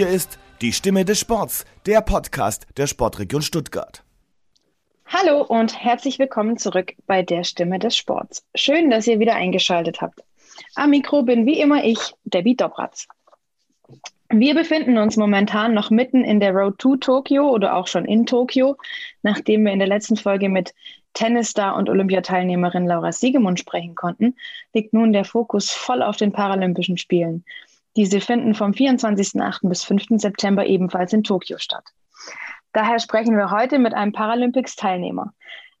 Hier ist die Stimme des Sports, der Podcast der Sportregion Stuttgart. Hallo und herzlich willkommen zurück bei der Stimme des Sports. Schön, dass ihr wieder eingeschaltet habt. Am Mikro bin wie immer ich, Debbie Dobratz. Wir befinden uns momentan noch mitten in der Road to Tokio oder auch schon in Tokio, nachdem wir in der letzten Folge mit Tennisstar und Olympiateilnehmerin Laura Siegemund sprechen konnten, liegt nun der Fokus voll auf den Paralympischen Spielen. Diese finden vom 24.08. bis 5. September ebenfalls in Tokio statt. Daher sprechen wir heute mit einem Paralympics-Teilnehmer.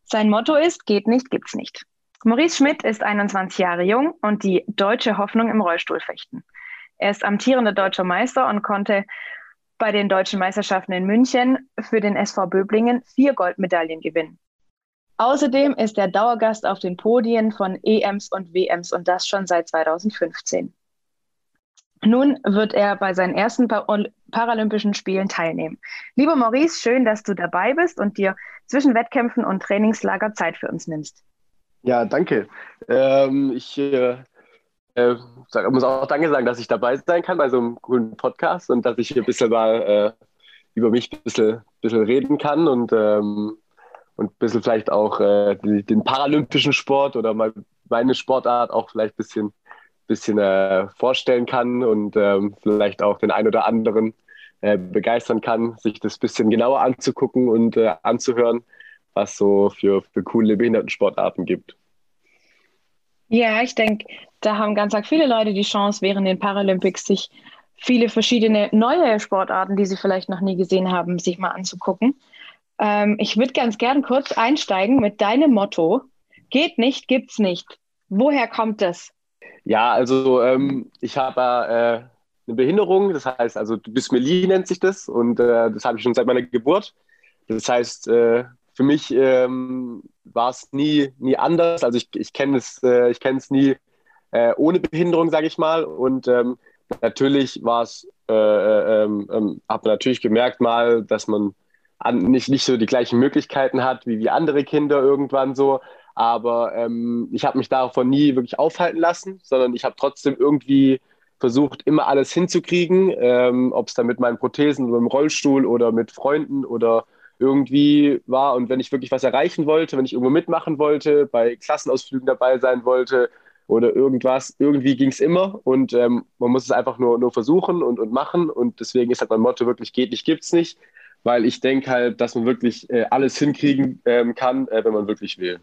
Sein Motto ist, geht nicht, gibt's nicht. Maurice Schmidt ist 21 Jahre jung und die deutsche Hoffnung im Rollstuhlfechten. Er ist amtierender deutscher Meister und konnte bei den deutschen Meisterschaften in München für den SV Böblingen vier Goldmedaillen gewinnen. Außerdem ist er Dauergast auf den Podien von EMs und WMs und das schon seit 2015. Nun wird er bei seinen ersten Paralympischen Spielen teilnehmen. Lieber Maurice, schön, dass du dabei bist und dir zwischen Wettkämpfen und Trainingslager Zeit für uns nimmst. Ja, danke. Ähm, ich äh, äh, muss auch Danke sagen, dass ich dabei sein kann bei so einem coolen Podcast und dass ich hier ein bisschen mal äh, über mich ein bisschen, bisschen reden kann und, ähm, und ein bisschen vielleicht auch äh, die, den paralympischen Sport oder meine Sportart auch vielleicht ein bisschen, bisschen äh, vorstellen kann und ähm, vielleicht auch den einen oder anderen äh, begeistern kann, sich das bisschen genauer anzugucken und äh, anzuhören, was so für, für coole Behindertensportarten gibt. Ja, ich denke, da haben ganz viele Leute die Chance, während den Paralympics sich viele verschiedene neue Sportarten, die sie vielleicht noch nie gesehen haben, sich mal anzugucken. Ähm, ich würde ganz gern kurz einsteigen mit deinem Motto: Geht nicht, gibt's nicht. Woher kommt das? Ja, also ähm, ich habe äh, eine Behinderung, das heißt, also Dysmelie nennt sich das und äh, das habe ich schon seit meiner Geburt. Das heißt, äh, für mich ähm, war es nie, nie anders. Also ich, ich kenne es, äh, ich kenne nie äh, ohne Behinderung, sage ich mal. Und ähm, natürlich war es, habe natürlich gemerkt mal, dass man an, nicht, nicht so die gleichen Möglichkeiten hat wie, wie andere Kinder irgendwann so. Aber ähm, ich habe mich davon nie wirklich aufhalten lassen, sondern ich habe trotzdem irgendwie versucht, immer alles hinzukriegen, ähm, ob es dann mit meinen Prothesen oder im Rollstuhl oder mit Freunden oder irgendwie war. Und wenn ich wirklich was erreichen wollte, wenn ich irgendwo mitmachen wollte, bei Klassenausflügen dabei sein wollte oder irgendwas, irgendwie ging es immer. Und ähm, man muss es einfach nur, nur versuchen und, und machen. Und deswegen ist halt mein Motto wirklich, geht nicht, gibt's nicht. Weil ich denke halt, dass man wirklich äh, alles hinkriegen ähm, kann, äh, wenn man wirklich will.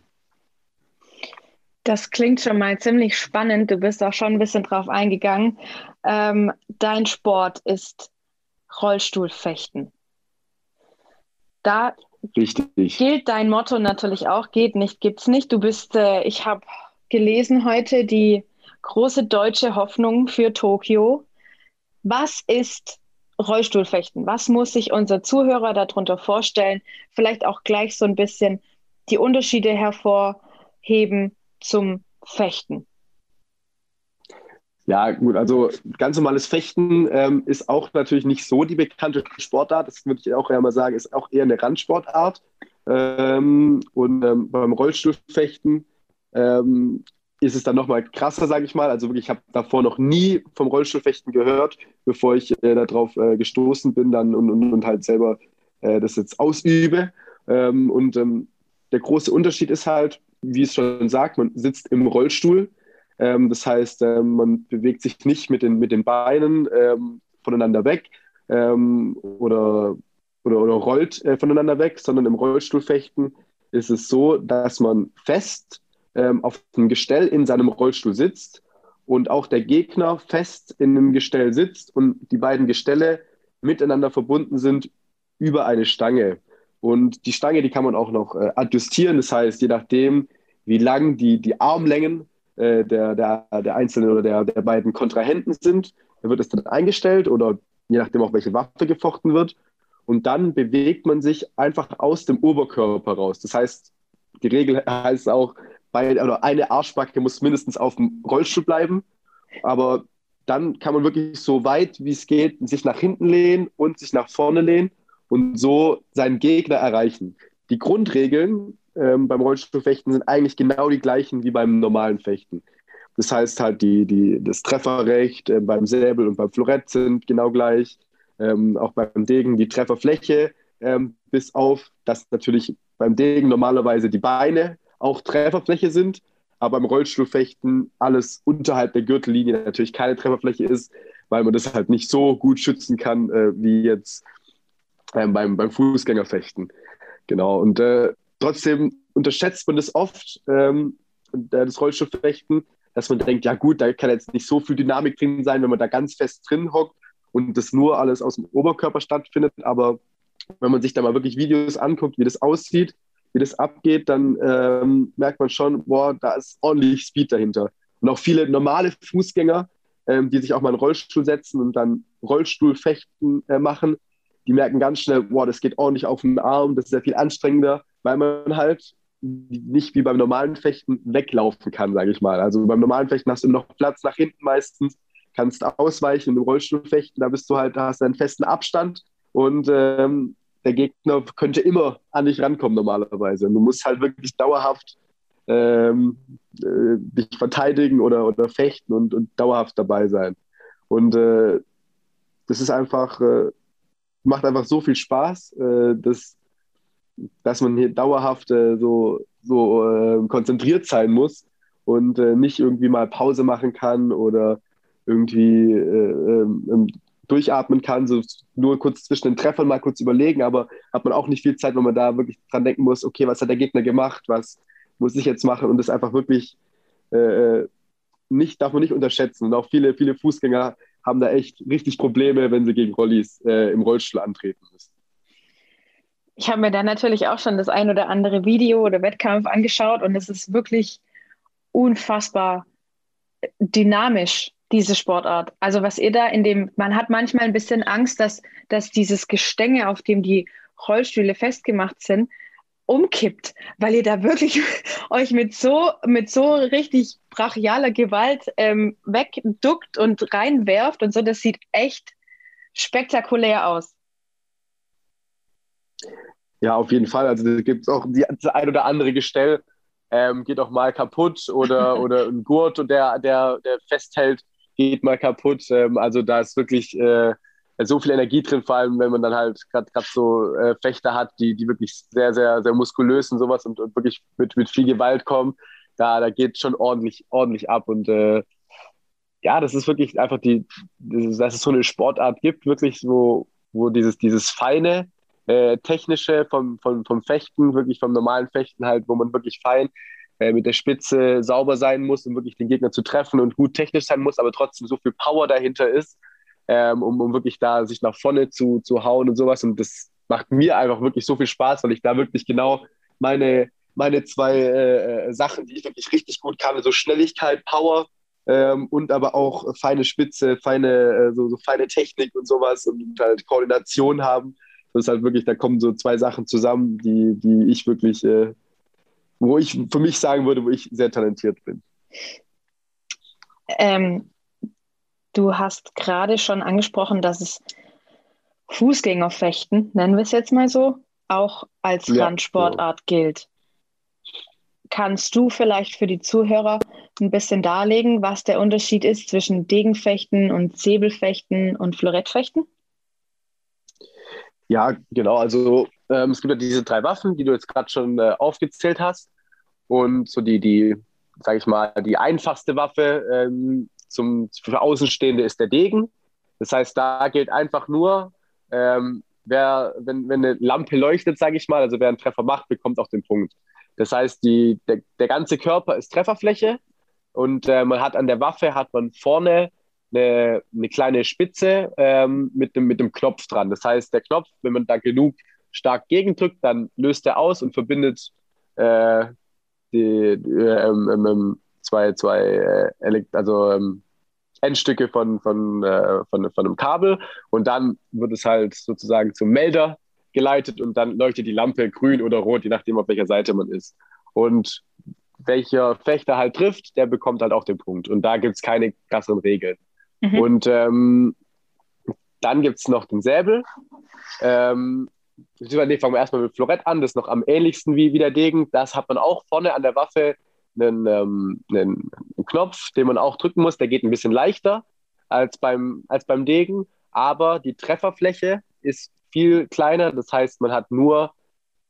Das klingt schon mal ziemlich spannend. Du bist auch schon ein bisschen drauf eingegangen. Ähm, dein Sport ist Rollstuhlfechten. Da Richtig. gilt dein Motto natürlich auch, geht nicht, gibt's nicht. Du bist, äh, ich habe gelesen heute, die große deutsche Hoffnung für Tokio. Was ist Rollstuhlfechten? Was muss sich unser Zuhörer darunter vorstellen? Vielleicht auch gleich so ein bisschen die Unterschiede hervorheben zum Fechten. Ja, gut, also ganz normales Fechten ähm, ist auch natürlich nicht so die bekannte Sportart. Das würde ich auch eher mal sagen, ist auch eher eine Randsportart. Ähm, und ähm, beim Rollstuhlfechten ähm, ist es dann nochmal krasser, sage ich mal. Also wirklich, ich habe davor noch nie vom Rollstuhlfechten gehört, bevor ich äh, darauf äh, gestoßen bin dann und, und, und halt selber äh, das jetzt ausübe. Ähm, und ähm, der große Unterschied ist halt, wie es schon sagt, man sitzt im Rollstuhl ähm, das heißt, ähm, man bewegt sich nicht mit den, mit den Beinen ähm, voneinander weg ähm, oder, oder, oder rollt äh, voneinander weg, sondern im Rollstuhlfechten ist es so, dass man fest ähm, auf dem Gestell in seinem Rollstuhl sitzt und auch der Gegner fest in dem Gestell sitzt und die beiden Gestelle miteinander verbunden sind über eine Stange. Und die Stange, die kann man auch noch äh, adjustieren. Das heißt, je nachdem, wie lang die, die Armlängen äh, der, der, der einzelnen oder der, der beiden Kontrahenten sind. Wird es dann eingestellt oder je nachdem auch welche Waffe gefochten wird. Und dann bewegt man sich einfach aus dem Oberkörper raus. Das heißt, die Regel heißt auch, bei, oder eine Arschbacke muss mindestens auf dem Rollstuhl bleiben. Aber dann kann man wirklich so weit wie es geht sich nach hinten lehnen und sich nach vorne lehnen und so seinen Gegner erreichen. Die Grundregeln ähm, beim Rollstuhlfechten sind eigentlich genau die gleichen wie beim normalen Fechten. Das heißt halt, die, die, das Trefferrecht äh, beim Säbel und beim Florett sind genau gleich. ähm, auch beim Degen die Trefferfläche, ähm, bis auf, dass natürlich beim Degen normalerweise die Beine auch Trefferfläche sind, aber beim Rollstuhlfechten alles unterhalb der Gürtellinie natürlich keine Trefferfläche ist, weil man das halt nicht so gut schützen kann äh, wie jetzt ähm, beim, beim Fußgängerfechten. Genau, und äh, trotzdem unterschätzt man das oft, ähm, das Rollstuhlfechten, dass man denkt, ja gut, da kann jetzt nicht so viel Dynamik drin sein, wenn man da ganz fest drin hockt und das nur alles aus dem Oberkörper stattfindet. Aber wenn man sich da mal wirklich Videos anguckt, wie das aussieht, wie das abgeht, dann ähm, merkt man schon, boah, da ist ordentlich Speed dahinter. Und auch viele normale Fußgänger, ähm, die sich auch mal in den Rollstuhl setzen und dann Rollstuhlfechten äh, machen, die merken ganz schnell, boah, das geht ordentlich auf den Arm, das ist sehr viel anstrengender, weil man halt nicht wie beim normalen Fechten weglaufen kann, sage ich mal. Also beim normalen Fechten hast du noch Platz nach hinten meistens, kannst ausweichen, im Rollstuhl fechten, da bist du halt, da hast du einen festen Abstand und ähm, der Gegner könnte immer an dich rankommen normalerweise. Du musst halt wirklich dauerhaft ähm, äh, dich verteidigen oder, oder fechten und, und dauerhaft dabei sein. Und äh, das ist einfach, äh, macht einfach so viel Spaß, äh, dass, dass man hier dauerhaft äh, so, so äh, konzentriert sein muss und nicht irgendwie mal Pause machen kann oder irgendwie ähm, durchatmen kann, so nur kurz zwischen den Treffern mal kurz überlegen, aber hat man auch nicht viel Zeit, wenn man da wirklich dran denken muss, okay, was hat der Gegner gemacht, was muss ich jetzt machen und das einfach wirklich äh, nicht, darf man nicht unterschätzen. Und auch viele, viele Fußgänger haben da echt richtig Probleme, wenn sie gegen Rollis äh, im Rollstuhl antreten müssen. Ich habe mir da natürlich auch schon das ein oder andere Video oder Wettkampf angeschaut und es ist wirklich unfassbar dynamisch diese Sportart. Also was ihr da in dem, man hat manchmal ein bisschen Angst, dass, dass dieses Gestänge, auf dem die Rollstühle festgemacht sind, umkippt, weil ihr da wirklich euch mit so, mit so richtig brachialer Gewalt ähm, wegduckt und reinwerft und so. Das sieht echt spektakulär aus. Ja, auf jeden Fall. Also da gibt es auch die, das ein oder andere Gestell, ähm, geht auch mal kaputt oder, oder ein Gurt, und der, der, der festhält geht mal kaputt. Ähm, also da ist wirklich äh, so viel Energie drin, vor allem wenn man dann halt gerade so äh, Fechter hat, die, die wirklich sehr, sehr, sehr muskulös und sowas und, und wirklich mit, mit viel Gewalt kommen. Da, da geht schon ordentlich, ordentlich ab. Und äh, ja, das ist wirklich einfach die, dass es so eine Sportart gibt, wirklich so, wo dieses, dieses feine, äh, technische vom, vom, vom Fechten, wirklich vom normalen Fechten halt, wo man wirklich fein äh, mit der Spitze sauber sein muss, um wirklich den Gegner zu treffen und gut technisch sein muss, aber trotzdem so viel Power dahinter ist, ähm, um, um wirklich da sich nach vorne zu, zu hauen und sowas. Und das macht mir einfach wirklich so viel Spaß, weil ich da wirklich genau meine, meine zwei äh, äh Sachen, die ich wirklich richtig gut kann, so Schnelligkeit, Power ähm, und aber auch feine Spitze, feine, äh, so, so, feine Technik und sowas und halt Koordination haben. Das ist halt wirklich, da kommen so zwei Sachen zusammen, die, die ich wirklich äh, wo ich für mich sagen würde, wo ich sehr talentiert bin. Ähm, du hast gerade schon angesprochen, dass es Fußgängerfechten, nennen wir es jetzt mal so, auch als ja, Randsportart genau. gilt. Kannst du vielleicht für die Zuhörer ein bisschen darlegen, was der Unterschied ist zwischen Degenfechten und Säbelfechten und Florettfechten? Ja, genau. Also ähm, es gibt ja diese drei Waffen, die du jetzt gerade schon äh, aufgezählt hast. Und so die, die sage ich mal, die einfachste Waffe ähm, zum, für Außenstehende ist der Degen. Das heißt, da gilt einfach nur, ähm, wer, wenn, wenn eine Lampe leuchtet, sage ich mal, also wer einen Treffer macht, bekommt auch den Punkt. Das heißt, die, der, der ganze Körper ist Trefferfläche und äh, man hat an der Waffe hat man vorne eine, eine kleine Spitze ähm, mit, einem, mit einem Knopf dran. Das heißt, der Knopf, wenn man da genug stark gegendrückt, dann löst er aus und verbindet äh, die, die ähm, ähm zwei, zwei äh, also ähm, Endstücke von, von, äh, von, von einem Kabel und dann wird es halt sozusagen zum Melder geleitet und dann leuchtet die Lampe grün oder rot, je nachdem, auf welcher Seite man ist. Und welcher Fechter halt trifft, der bekommt halt auch den Punkt. Und da gibt es keine krasseren Regeln. Mhm. Und ähm, dann gibt es noch den Säbel. Ähm, nee, fangen wir erstmal mit Florett an, das ist noch am ähnlichsten wie, wie der Degen. Das hat man auch vorne an der Waffe einen, ähm, einen, Knopf, den man auch drücken muss. Der geht ein bisschen leichter als beim, als beim Degen, aber die Trefferfläche ist viel kleiner. Das heißt, man hat nur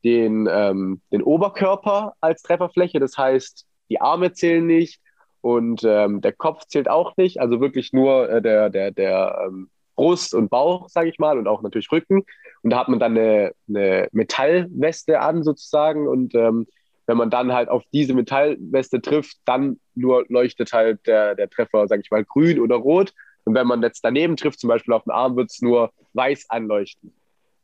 den, ähm, den Oberkörper als Trefferfläche. Das heißt, die Arme zählen nicht und ähm, der Kopf zählt auch nicht. Also wirklich nur äh, der, der, der ähm, Brust und Bauch, sage ich mal, und auch natürlich Rücken. Und da hat man dann eine, eine Metallweste an sozusagen. Und ähm, wenn man dann halt auf diese Metallweste trifft, dann nur leuchtet halt der, der Treffer, sage ich mal, grün oder rot. Und wenn man jetzt daneben trifft, zum Beispiel auf den Arm, wird es nur weiß anleuchten.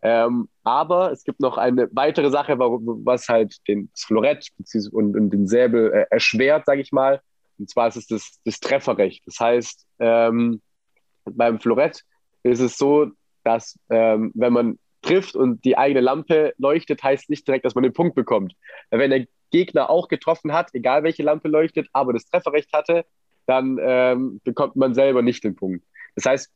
Ähm, aber es gibt noch eine weitere Sache, was halt den, Florett und, und den Säbel äh, erschwert, sage ich mal. Und zwar ist es das, das Trefferrecht. Das heißt, ähm, beim Florett ist es so, dass ähm, wenn man trifft und die eigene Lampe leuchtet, heißt nicht direkt, dass man den Punkt bekommt. Wenn der Gegner auch getroffen hat, egal welche Lampe leuchtet, aber das Trefferrecht hatte, dann ähm, bekommt man selber nicht den Punkt. Das heißt,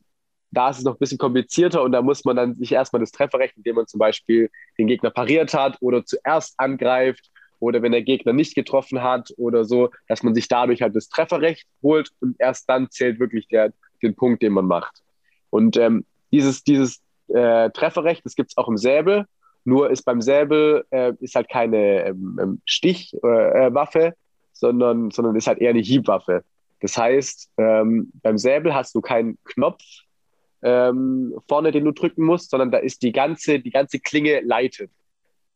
da ist es noch ein bisschen komplizierter und da muss man dann sich erstmal das Trefferrecht, indem man zum Beispiel den Gegner pariert hat oder zuerst angreift oder wenn der Gegner nicht getroffen hat oder so, dass man sich dadurch halt das Trefferrecht holt und erst dann zählt wirklich der, den Punkt, den man macht. Und ähm, dieses, dieses äh, Trefferrecht, das gibt es auch im Säbel, nur ist beim Säbel äh, ist halt keine ähm, ähm Stichwaffe, äh, sondern, sondern ist halt eher eine Hiebwaffe. Das heißt, ähm, beim Säbel hast du keinen Knopf ähm, vorne, den du drücken musst, sondern da ist die ganze, die ganze Klinge leitet.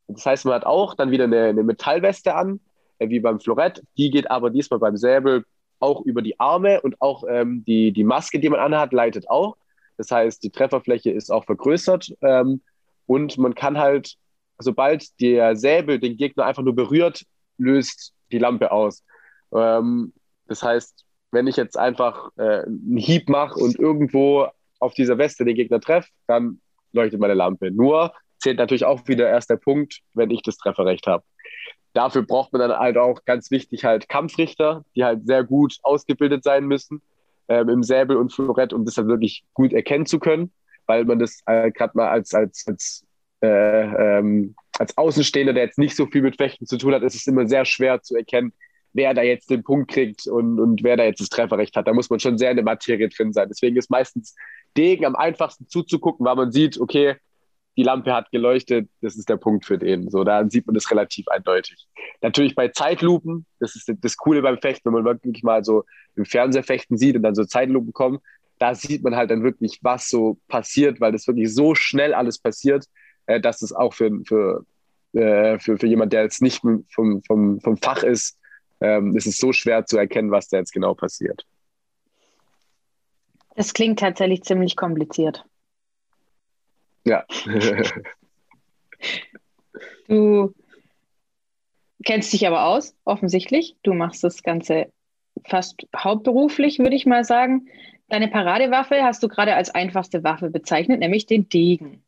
Das heißt, man hat auch dann wieder eine, eine Metallweste an, äh, wie beim Florett. Die geht aber diesmal beim Säbel auch über die Arme und auch ähm, die, die Maske, die man anhat, leitet auch. Das heißt, die Trefferfläche ist auch vergrößert ähm, und man kann halt, sobald der Säbel den Gegner einfach nur berührt, löst die Lampe aus. Ähm, das heißt, wenn ich jetzt einfach äh, einen Hieb mache und irgendwo auf dieser Weste den Gegner treffe, dann leuchtet meine Lampe. Nur zählt natürlich auch wieder erst der Punkt, wenn ich das Trefferrecht habe. Dafür braucht man dann halt auch ganz wichtig halt Kampfrichter, die halt sehr gut ausgebildet sein müssen ähm, im Säbel und Florett, um das halt wirklich gut erkennen zu können, weil man das äh, gerade mal als, als, als, äh, ähm, als Außenstehender, der jetzt nicht so viel mit Fechten zu tun hat, ist es immer sehr schwer zu erkennen, wer da jetzt den Punkt kriegt und, und wer da jetzt das Trefferrecht hat. Da muss man schon sehr in der Materie drin sein. Deswegen ist meistens Degen am einfachsten zuzugucken, weil man sieht, okay, die Lampe hat geleuchtet, das ist der Punkt für den. So, da sieht man das relativ eindeutig. Natürlich bei Zeitlupen, das ist das Coole beim Fechten, wenn man wirklich mal so im Fernsehfechten sieht und dann so Zeitlupen kommen, da sieht man halt dann wirklich, was so passiert, weil das wirklich so schnell alles passiert, äh, dass es auch für, für, äh, für, für jemand, der jetzt nicht vom, vom, vom Fach ist, ähm, ist es so schwer zu erkennen, was da jetzt genau passiert. Das klingt tatsächlich ziemlich kompliziert. Ja. du kennst dich aber aus, offensichtlich. Du machst das Ganze fast hauptberuflich, würde ich mal sagen. Deine Paradewaffe hast du gerade als einfachste Waffe bezeichnet, nämlich den Degen.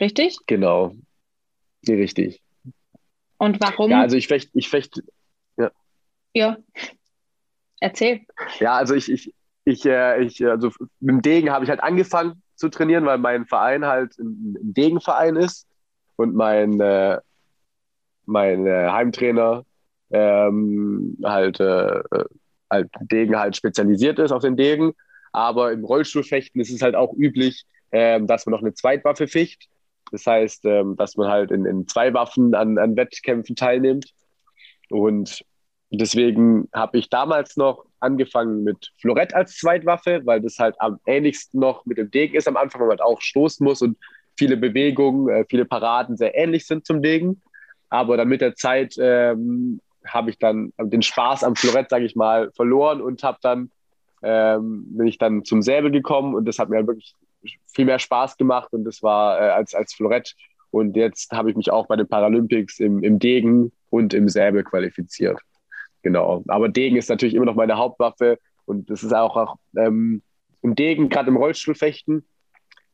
Richtig? Genau. Nee, richtig. Und warum? Ja, also ich fechte, ich fecht, ja. Ja. Erzähl. Ja, also ich, ich, ich, äh, ich also mit dem Degen habe ich halt angefangen zu trainieren, weil mein Verein halt ein, ein Degenverein ist und mein, äh, mein äh, Heimtrainer ähm, halt, äh, halt Degen halt spezialisiert ist auf den Degen. Aber im Rollstuhlfechten ist es halt auch üblich, ähm, dass man noch eine Zweitwaffe ficht. Das heißt, ähm, dass man halt in, in zwei Waffen an, an Wettkämpfen teilnimmt. Und deswegen habe ich damals noch angefangen mit Florett als Zweitwaffe, weil das halt am ähnlichsten noch mit dem Degen ist am Anfang, weil man halt auch stoßen muss und viele Bewegungen, äh, viele Paraden sehr ähnlich sind zum Degen. Aber dann mit der Zeit ähm, habe ich dann den Spaß am Florett, sage ich mal, verloren und habe dann ähm, bin ich dann zum Säbel gekommen und das hat mir wirklich viel mehr Spaß gemacht und das war äh, als, als Florett. Und jetzt habe ich mich auch bei den Paralympics im, im Degen und im Säbel qualifiziert. Genau. Aber Degen ist natürlich immer noch meine Hauptwaffe und das ist auch, auch ähm, im Degen, gerade im Rollstuhlfechten,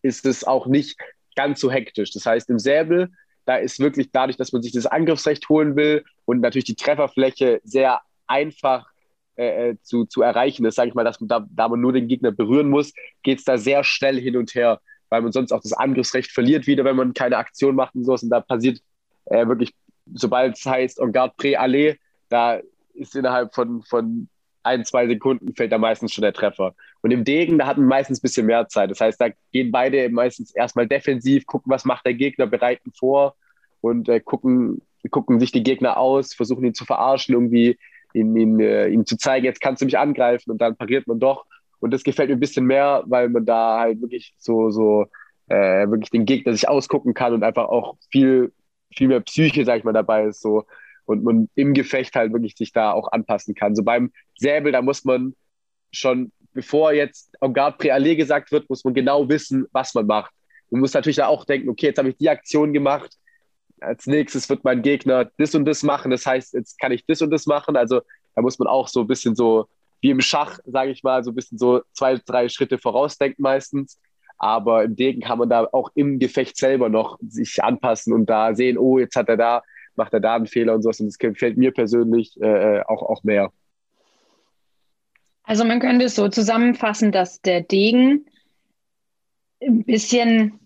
ist es auch nicht ganz so hektisch. Das heißt, im Säbel, da ist wirklich dadurch, dass man sich das Angriffsrecht holen will und natürlich die Trefferfläche sehr einfach äh, äh zu, zu erreichen ist, sage ich mal, dass man da, da man nur den Gegner berühren muss, geht es da sehr schnell hin und her, weil man sonst auch das Angriffsrecht verliert wieder, wenn man keine Aktion macht und sowas. Und da passiert äh, wirklich, sobald es heißt, en garde pré aller, da ist innerhalb von, von ein, zwei Sekunden fällt da meistens schon der Treffer. Und im Degen, da hat man meistens ein bisschen mehr Zeit. Das heißt, da gehen beide meistens erstmal defensiv, gucken, was macht der Gegner, bereiten vor und äh, gucken, gucken sich die Gegner aus, versuchen ihn zu verarschen, irgendwie ihn, ihn, äh, ihm zu zeigen, jetzt kannst du mich angreifen und dann pariert man doch. Und das gefällt mir ein bisschen mehr, weil man da halt wirklich so, so äh, wirklich den Gegner sich ausgucken kann und einfach auch viel, viel mehr Psyche, sag ich mal, dabei ist. So. Und man im Gefecht halt wirklich sich da auch anpassen kann. So beim Säbel, da muss man schon, bevor jetzt en garde pré gesagt wird, muss man genau wissen, was man macht. Man muss natürlich da auch denken, okay, jetzt habe ich die Aktion gemacht, als nächstes wird mein Gegner das und das machen. Das heißt, jetzt kann ich das und das machen. Also da muss man auch so ein bisschen so wie im Schach, sage ich mal, so ein bisschen so zwei, drei Schritte vorausdenken meistens. Aber im Degen kann man da auch im Gefecht selber noch sich anpassen und da sehen, oh, jetzt hat er da, macht er da einen Fehler und sowas. Und das gefällt mir persönlich äh, auch, auch mehr. Also man könnte es so zusammenfassen, dass der Degen ein bisschen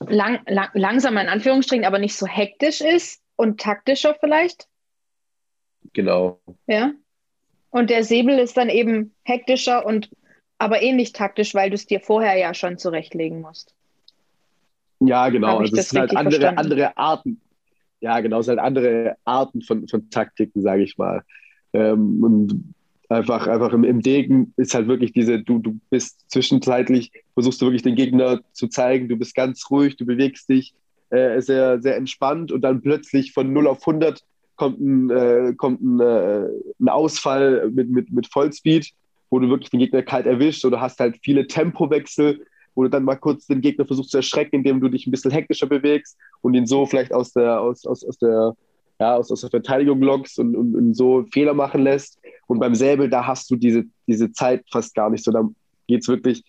lang, lang, langsamer in Anführungsstrichen, aber nicht so hektisch ist und taktischer vielleicht. Genau. Ja. Und der Säbel ist dann eben hektischer und aber ähnlich taktisch, weil du es dir vorher ja schon zurechtlegen musst. Ja, genau. Also es sind halt andere, andere Arten. Ja, genau, es sind halt andere Arten von, von Taktiken, sage ich mal. Ähm, und einfach, einfach im, im Degen ist halt wirklich diese, du, du bist zwischenzeitlich, versuchst du wirklich den Gegner zu zeigen, du bist ganz ruhig, du bewegst dich äh, sehr, sehr entspannt und dann plötzlich von 0 auf 100 kommt ein, äh, kommt ein, äh, ein Ausfall mit, mit, mit Vollspeed, wo du wirklich den Gegner kalt erwischst oder hast halt viele Tempowechsel, wo du dann mal kurz den Gegner versuchst zu erschrecken, indem du dich ein bisschen hektischer bewegst und ihn so vielleicht aus der, aus, aus, aus der ja, aus, aus der Verteidigung lockst und, und, und, so Fehler machen lässt. Und beim Säbel, da hast du diese, diese Zeit fast gar nicht so. Da geht es wirklich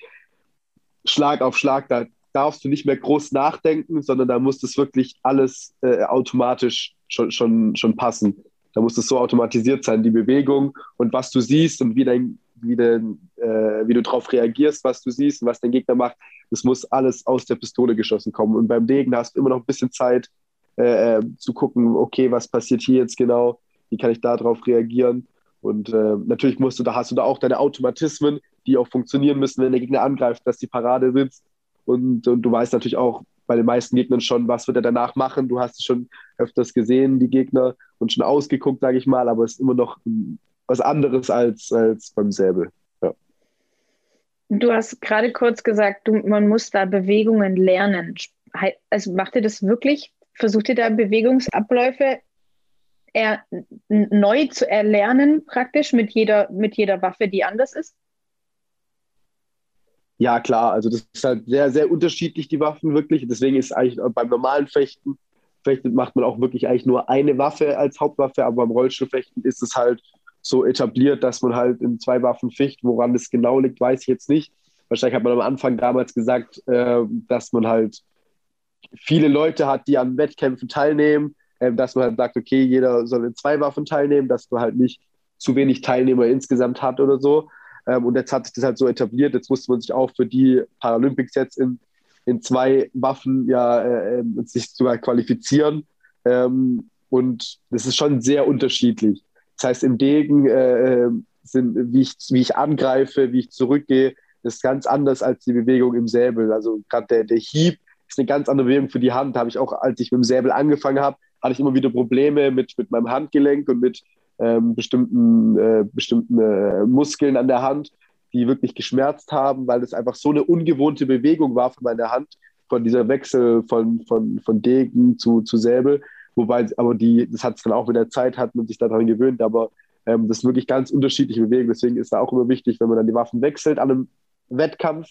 Schlag auf Schlag. Da darfst du nicht mehr groß nachdenken, sondern da muss das wirklich alles äh, automatisch schon, schon, schon passen. Da muss es so automatisiert sein, die Bewegung und was du siehst und wie, dein, wie, dein, äh, wie du darauf reagierst, was du siehst und was dein Gegner macht. Das muss alles aus der Pistole geschossen kommen. Und beim Degen hast du immer noch ein bisschen Zeit, äh, äh, zu gucken, okay, was passiert hier jetzt genau, wie kann ich darauf reagieren. Und äh, natürlich musst du, da hast du da auch deine Automatismen, die auch funktionieren müssen, wenn der Gegner angreift, dass die Parade sitzt. Und, und du weißt natürlich auch bei den meisten Gegnern schon, was wird er danach machen. Du hast es schon öfters gesehen, die Gegner, und schon ausgeguckt, sage ich mal, aber es ist immer noch was anderes als, als beim Säbel. Du hast gerade kurz gesagt, du, man muss da Bewegungen lernen. Also macht ihr das wirklich versucht ihr da Bewegungsabläufe er, neu zu erlernen, praktisch mit jeder, mit jeder Waffe, die anders ist? Ja, klar. Also das ist halt sehr, sehr unterschiedlich, die Waffen wirklich. Deswegen ist eigentlich beim normalen Fechten, Fechten macht man auch wirklich eigentlich nur eine Waffe als Hauptwaffe, aber beim Rollstuhlfechten ist es halt so etabliert, dass man halt in zwei Waffen ficht. Woran das genau liegt, weiß ich jetzt nicht. Wahrscheinlich hat man am Anfang damals gesagt, äh, dass man halt viele Leute hat, die an Wettkämpfen teilnehmen, ähm, dass man halt sagt, okay, jeder soll in zwei Waffen teilnehmen, dass man halt nicht zu wenig Teilnehmer insgesamt hat oder so. Ähm, und jetzt hat sich das halt so etabliert. Jetzt musste man sich auch für die Paralympics jetzt in, in zwei Waffen ja äh, ähm, sich sogar qualifizieren. Ähm, und das ist schon sehr unterschiedlich. Das heißt, im Degen äh, äh sind, wie ich, wie ich angreife, wie ich zurückgehe, ist ganz anders als die Bewegung im Säbel. Also gerade der, der Hieb ist eine ganz andere Bewegung für die Hand. Habe ich auch, als ich mit dem Säbel angefangen habe, hatte ich immer wieder Probleme mit, mit meinem Handgelenk und mit ähm, bestimmten, äh, bestimmten äh, Muskeln an der Hand, die wirklich geschmerzt haben, weil es einfach so eine ungewohnte Bewegung war von meiner Hand, von dieser Wechsel von, von, von Degen zu, zu Säbel. Wobei, aber die, das hat es dann auch mit der Zeit, hat man sich daran gewöhnt, aber ähm, das ist wirklich ganz unterschiedliche Bewegungen. Deswegen ist da auch immer wichtig, wenn man dann die Waffen wechselt an einem Wettkampf,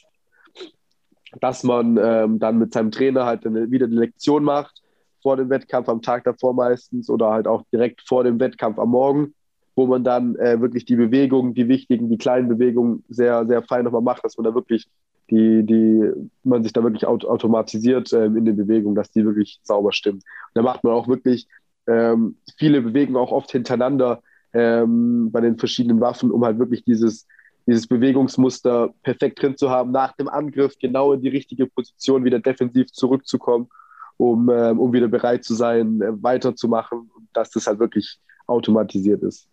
dass man ähm, dann mit seinem Trainer halt eine, wieder eine Lektion macht, vor dem Wettkampf am Tag davor meistens oder halt auch direkt vor dem Wettkampf am Morgen, wo man dann äh, wirklich die Bewegungen, die wichtigen, die kleinen Bewegungen sehr, sehr fein nochmal macht, dass man da wirklich die, die, man sich da wirklich aut automatisiert ähm, in den Bewegungen, dass die wirklich sauber stimmen. Und da macht man auch wirklich ähm, viele Bewegungen auch oft hintereinander ähm, bei den verschiedenen Waffen, um halt wirklich dieses dieses Bewegungsmuster perfekt drin zu haben, nach dem Angriff genau in die richtige Position wieder defensiv zurückzukommen, um, äh, um wieder bereit zu sein, äh, weiterzumachen dass das halt wirklich automatisiert ist.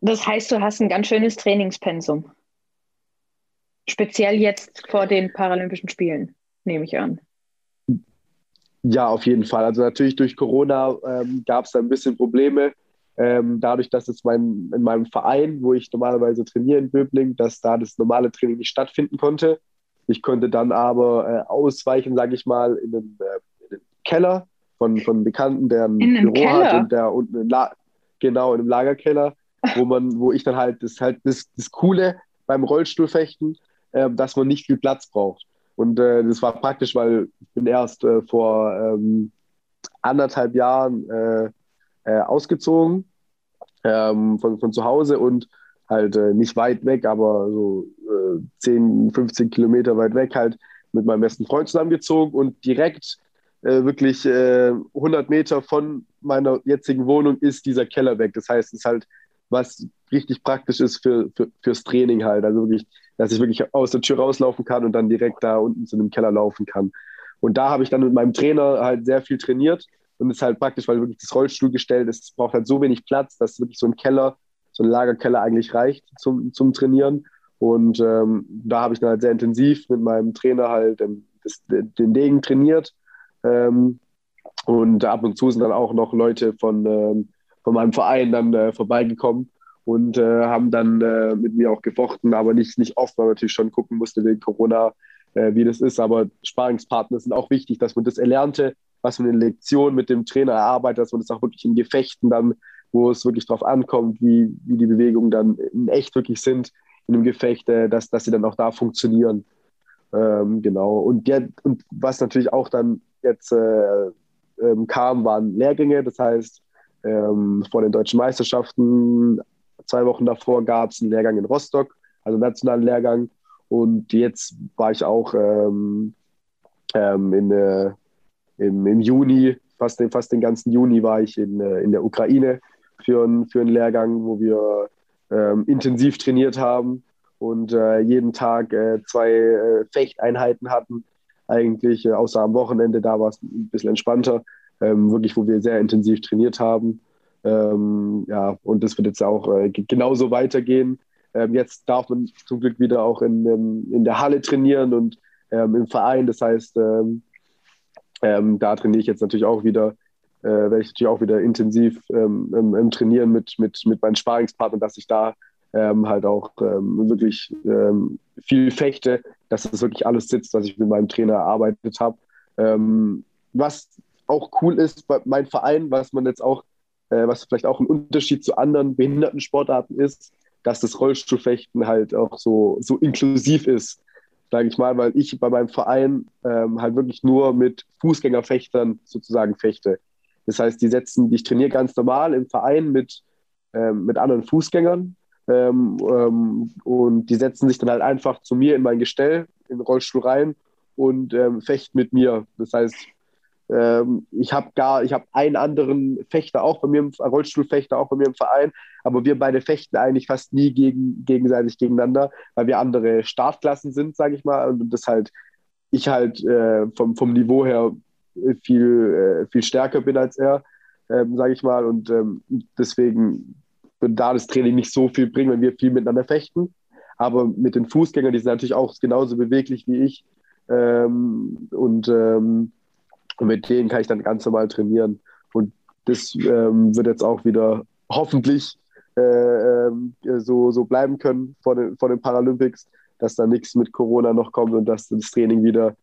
Das heißt, du hast ein ganz schönes Trainingspensum. Speziell jetzt vor den Paralympischen Spielen, nehme ich an. Ja, auf jeden Fall. Also natürlich durch Corona ähm, gab es da ein bisschen Probleme. Ähm, dadurch, dass es mein, in meinem Verein, wo ich normalerweise trainiere in Böbling, dass da das normale Training nicht stattfinden konnte. Ich konnte dann aber äh, ausweichen, sage ich mal, in den, äh, in den, Keller von, von Bekannten, der ein Büro Keller? hat und der unten La genau in einem Lagerkeller, wo man, wo ich dann halt das halt das, das Coole beim Rollstuhlfechten, äh, dass man nicht viel Platz braucht. Und äh, das war praktisch, weil ich bin erst äh, vor ähm, anderthalb Jahren äh, äh, ausgezogen ähm, von, von zu Hause und halt äh, nicht weit weg, aber so äh, 10, 15 Kilometer weit weg halt mit meinem besten Freund zusammengezogen und direkt äh, wirklich äh, 100 Meter von meiner jetzigen Wohnung ist dieser Keller weg. Das heißt, es ist halt was richtig praktisch ist für, für, fürs Training halt. Also wirklich, dass ich wirklich aus der Tür rauslaufen kann und dann direkt da unten zu dem Keller laufen kann. Und da habe ich dann mit meinem Trainer halt sehr viel trainiert und ist halt praktisch, weil wirklich das Rollstuhlgestell ist, es braucht halt so wenig Platz, dass wirklich so ein Keller, so ein Lagerkeller eigentlich reicht zum, zum Trainieren. Und ähm, da habe ich dann halt sehr intensiv mit meinem Trainer halt ähm, das, den Degen trainiert. Ähm, und ab und zu sind dann auch noch Leute von, ähm, von meinem Verein dann äh, vorbeigekommen und äh, haben dann äh, mit mir auch gefochten, aber nicht, nicht oft, weil man natürlich schon gucken musste wegen Corona, äh, wie das ist. Aber Sparingspartner sind auch wichtig, dass man das Erlernte, was man in Lektionen mit dem Trainer erarbeitet, dass man das auch wirklich in Gefechten dann, wo es wirklich darauf ankommt, wie, wie die Bewegungen dann in echt wirklich sind in einem Gefecht, äh, dass, dass sie dann auch da funktionieren. Ähm, genau. Und, der, und was natürlich auch dann jetzt äh, ähm, kam, waren Lehrgänge. Das heißt, ähm, vor den deutschen Meisterschaften, zwei Wochen davor, gab es einen Lehrgang in Rostock, also einen nationalen Lehrgang. Und jetzt war ich auch ähm, ähm, in, äh, im, im Juni, fast den, fast den ganzen Juni war ich in, äh, in der Ukraine für, ein, für einen Lehrgang, wo wir ähm, intensiv trainiert haben und äh, jeden Tag äh, zwei äh, Fechteinheiten hatten. Eigentlich, äh, außer am Wochenende, da war es ein bisschen entspannter, ähm, wirklich, wo wir sehr intensiv trainiert haben. Ähm, ja, und das wird jetzt auch äh, genauso weitergehen. Ähm, jetzt darf man zum Glück wieder auch in, in der Halle trainieren und ähm, im Verein. Das heißt, ähm, ähm, da trainiere ich jetzt natürlich auch wieder, äh, werde ich natürlich auch wieder intensiv ähm, Trainieren mit, mit, mit meinen Sparingspartnern, dass ich da ähm, halt auch ähm, wirklich ähm, viel fechte, dass das wirklich alles sitzt, was ich mit meinem Trainer erarbeitet habe. Ähm, was auch cool ist meinem Verein, was man jetzt auch, äh, was vielleicht auch ein Unterschied zu anderen Behindertensportarten ist, dass das Rollstuhlfechten halt auch so, so inklusiv ist sage ich mal, weil ich bei meinem Verein ähm, halt wirklich nur mit Fußgängerfechtern sozusagen fechte. Das heißt, die setzen, ich trainiere ganz normal im Verein mit, ähm, mit anderen Fußgängern ähm, ähm und die setzen sich dann halt einfach zu mir in mein Gestell, in den Rollstuhl rein und ähm, fechten mit mir. Das heißt, ähm, ich habe gar, ich habe einen anderen Fechter auch bei mir, im Rollstuhlfechter auch bei mir im Verein, aber wir beide fechten eigentlich fast nie gegen, gegenseitig gegeneinander, weil wir andere Startklassen sind, sage ich mal, und das halt ich halt äh, vom, vom Niveau her viel, äh, viel stärker bin als er, ähm, sage ich mal, und ähm, deswegen wird da das Training nicht so viel bringen, wenn wir viel miteinander fechten. Aber mit den Fußgängern, die sind natürlich auch genauso beweglich wie ich. Ähm, und ähm, und mit denen kann ich dann ganz normal trainieren. Und das ähm, wird jetzt auch wieder hoffentlich äh, äh, so, so bleiben können vor den, vor den Paralympics, dass da nichts mit Corona noch kommt und dass das Training wieder,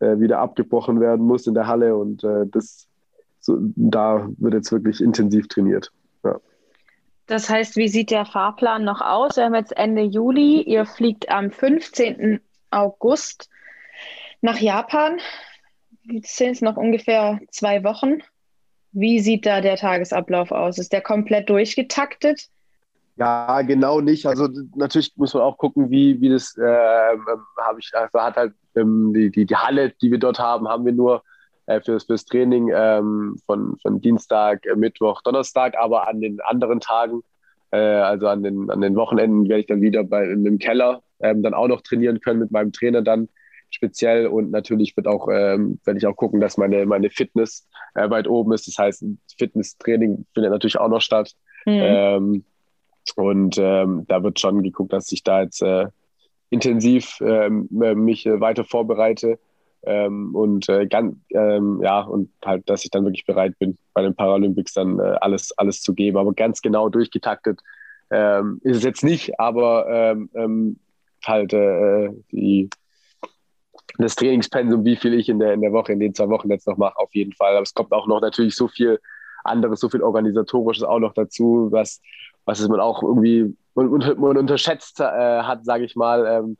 äh, wieder abgebrochen werden muss in der Halle. Und äh, das, so, da wird jetzt wirklich intensiv trainiert. Ja. Das heißt, wie sieht der Fahrplan noch aus? Wir haben jetzt Ende Juli. Ihr fliegt am 15. August nach Japan. Sind es noch ungefähr zwei Wochen. Wie sieht da der Tagesablauf aus? Ist der komplett durchgetaktet? Ja, genau nicht. Also natürlich muss man auch gucken, wie, wie das äh, habe ich, also hat halt ähm, die, die, die Halle, die wir dort haben, haben wir nur äh, fürs, fürs Training ähm, von, von Dienstag, äh, Mittwoch, Donnerstag, aber an den anderen Tagen, äh, also an den, an den Wochenenden, werde ich dann wieder bei, in dem Keller ähm, dann auch noch trainieren können mit meinem Trainer dann speziell und natürlich wird auch, ähm, werde ich auch gucken, dass meine, meine Fitness äh, weit oben ist. Das heißt, Fitnesstraining findet natürlich auch noch statt. Mhm. Ähm, Und ähm, da wird schon geguckt, dass ich da jetzt äh, intensiv ähm, äh, mich äh, weiter vorbereite ähm, und äh, ganz, ähm, ja, und halt, dass ich dann wirklich bereit bin, bei den Paralympics dann äh, alles, alles zu geben. Aber ganz genau durchgetaktet ist es jetzt nicht, aber halt die, das Trainingspensum, wie viel ich in der, in der Woche, in den zwei Wochen jetzt noch mache, auf jeden Fall. Aber es kommt auch noch natürlich so viel anderes, so viel organisatorisches auch noch dazu, was, was man auch irgendwie man, man unterschätzt äh, hat, sage ich mal, ähm,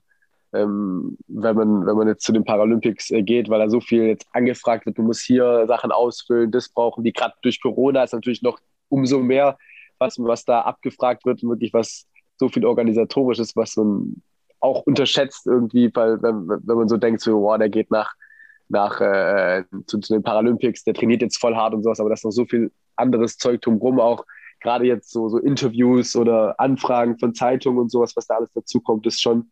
ähm, wenn, man, wenn man jetzt zu den Paralympics äh, geht, weil da so viel jetzt angefragt wird, du musst hier Sachen ausfüllen, das brauchen die. Gerade durch Corona ist natürlich noch umso mehr, was, was da abgefragt wird, wirklich was so viel organisatorisches, was man auch unterschätzt irgendwie, weil wenn, wenn man so denkt, so, wow, der geht nach, nach äh, zu, zu, den Paralympics, der trainiert jetzt voll hart und sowas, aber da ist noch so viel anderes Zeug drumherum auch gerade jetzt so, so Interviews oder Anfragen von Zeitungen und sowas, was da alles dazu kommt, ist schon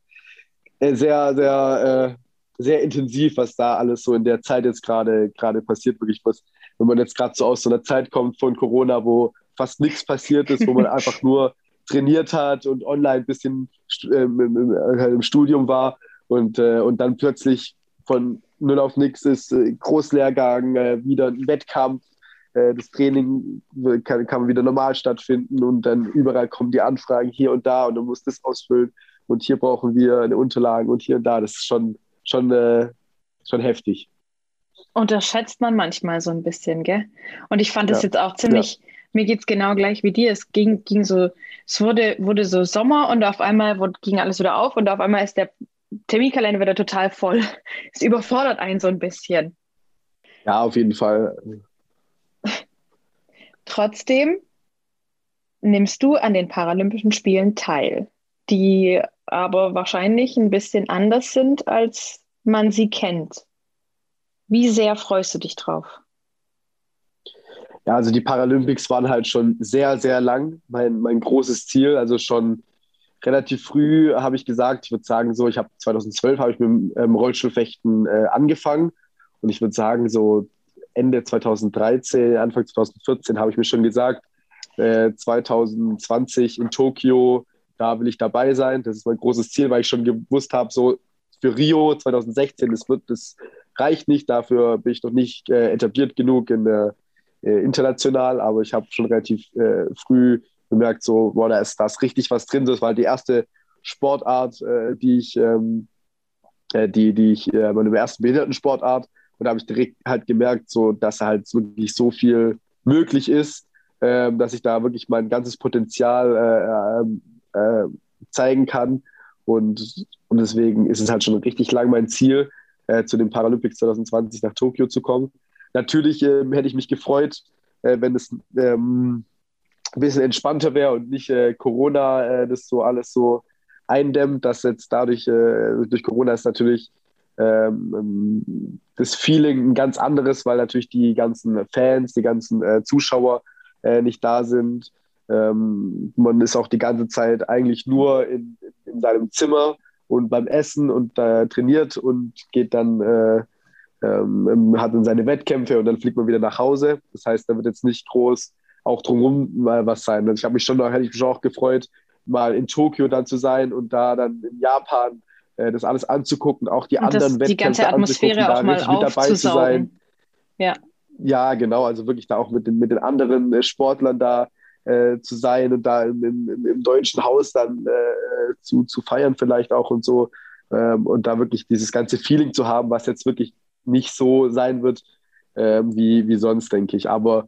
äh, sehr, sehr, äh, sehr intensiv, was da alles so in der Zeit jetzt gerade gerade passiert. Wirklich, was, wenn man jetzt gerade so aus so einer Zeit kommt von Corona, wo fast nichts passiert ist, wo man einfach nur trainiert hat und online ein bisschen äh, im, halt im, Studium war und, äh, und dann plötzlich von null auf nichts ist, äh, Großlehrgang, äh, wieder ein Wettkampf, äh, das Training kann, kann wieder normal stattfinden und dann überall kommen die Anfragen hier und da und du musst das ausfüllen und hier brauchen wir eine Unterlage und hier und da. Das ist schon, schon, äh, schon heftig. Unterschätzt man manchmal so ein bisschen, gell? Und ich fand das ja. jetzt auch ziemlich. Mir geht es genau gleich wie dir. Es ging, ging so, es wurde, wurde so Sommer und auf einmal wurde, ging alles wieder auf und auf einmal ist der Terminkalender wieder total voll. Es überfordert einen so ein bisschen. Ja, auf jeden Fall. Trotzdem nimmst du an den Paralympischen Spielen teil, die aber wahrscheinlich ein bisschen anders sind, als man sie kennt. Wie sehr freust du dich drauf? Ja, also die Paralympics waren halt schon sehr, sehr lang mein, mein großes Ziel. Also schon relativ früh habe ich gesagt, ich würde sagen so, ich habe 2012 habe ich mit dem ähm, Rollstuhlfechten äh, angefangen und ich würde sagen so Ende 2013, Anfang 2014 habe ich mir schon gesagt, äh, 2020 in Tokio, da will ich dabei sein. Das ist mein großes Ziel, weil ich schon gewusst habe, so für Rio 2016, das wird, das reicht nicht. Dafür bin ich noch nicht äh, etabliert genug in der äh, international, aber ich habe schon relativ äh, früh bemerkt, so, boah, da ist, da ist richtig was drin. Das war halt die erste Sportart, äh, die ich, ähm, äh, die, die ich, meine erste Behindertensportart und da habe ich direkt halt gemerkt, so, dass halt wirklich so viel möglich ist, äh, dass ich da wirklich mein ganzes Potenzial äh, äh, zeigen kann. Und, und deswegen ist es halt schon richtig lang mein Ziel, äh, zu den Paralympics 2020 nach Tokio zu kommen. Natürlich ähm, hätte ich mich gefreut, äh, wenn es ähm, ein bisschen entspannter wäre und nicht äh, Corona das so alles so eindämmt, dass jetzt dadurch, durch Corona ist natürlich ähm, ähm, das Feeling ein ganz anderes, weil natürlich die ganzen Fans, die ganzen äh, Zuschauer äh, nicht da sind. Ähm, man ist auch die ganze Zeit eigentlich nur in, in seinem Zimmer und beim Essen und äh, trainiert und geht dann, äh, ähm, hat dann seine Wettkämpfe und dann fliegt man wieder nach Hause. Das heißt, da wird jetzt nicht groß auch drumherum mal was sein. Also ich habe mich schon, hätte ich mich auch gefreut, mal in Tokio dann zu sein und da dann in Japan äh, das alles anzugucken, auch die und anderen das, Wettkämpfe die ganze Atmosphäre auch mal mit dabei zu sein. Ja. ja, genau, also wirklich da auch mit den, mit den anderen äh, Sportlern da äh, zu sein und da im, im, im deutschen Haus dann äh, zu, zu feiern vielleicht auch und so ähm, und da wirklich dieses ganze Feeling zu haben, was jetzt wirklich nicht so sein wird ähm, wie, wie sonst, denke ich. Aber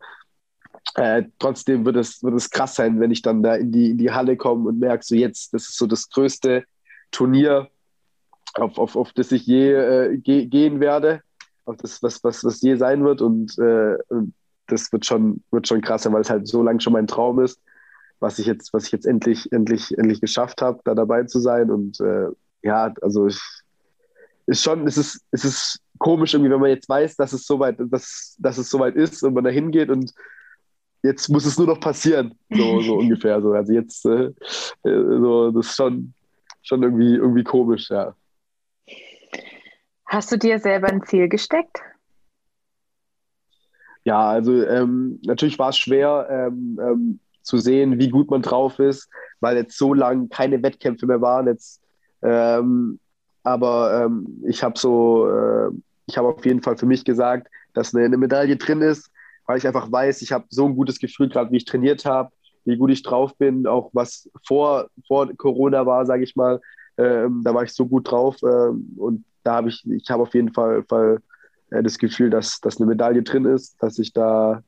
äh, trotzdem wird es, wird es krass sein, wenn ich dann da in die, in die Halle komme und merke, so jetzt, das ist so das größte Turnier auf, auf, auf das ich je äh, ge gehen werde, auf das, was, was, was je sein wird. Und, äh, das wird schon, wird schon krass sein, weil es halt so lange schon mein Traum ist, was ich jetzt, was ich jetzt endlich, endlich, endlich geschafft habe, da dabei zu sein. Und äh, ja, also ich, ist schon, es ist, es ist komisch irgendwie, wenn man jetzt weiß, dass es soweit, dass, dass es soweit ist und man da hingeht und jetzt muss es nur noch passieren, so, so ungefähr. So. Also jetzt, äh, äh, so, das ist schon, schon irgendwie, irgendwie komisch, ja. Hast du dir selber ein Ziel gesteckt? Ja, also ähm, natürlich war es schwer, ähm, ähm, zu sehen, wie gut man drauf ist, weil jetzt so lange keine Wettkämpfe mehr waren. Jetzt, ähm, aber ähm, ich habe so, äh, ich habe auf jeden Fall für mich gesagt, dass eine, eine Medaille drin ist, weil ich einfach weiß, ich habe so ein gutes Gefühl gerade, wie ich trainiert habe, wie gut ich drauf bin, auch was vor, vor Corona war, sage ich mal. Ähm, da war ich so gut drauf ähm, und da habe ich, ich habe auf jeden Fall, Fall äh, das Gefühl, dass, dass eine Medaille drin ist, dass ich da,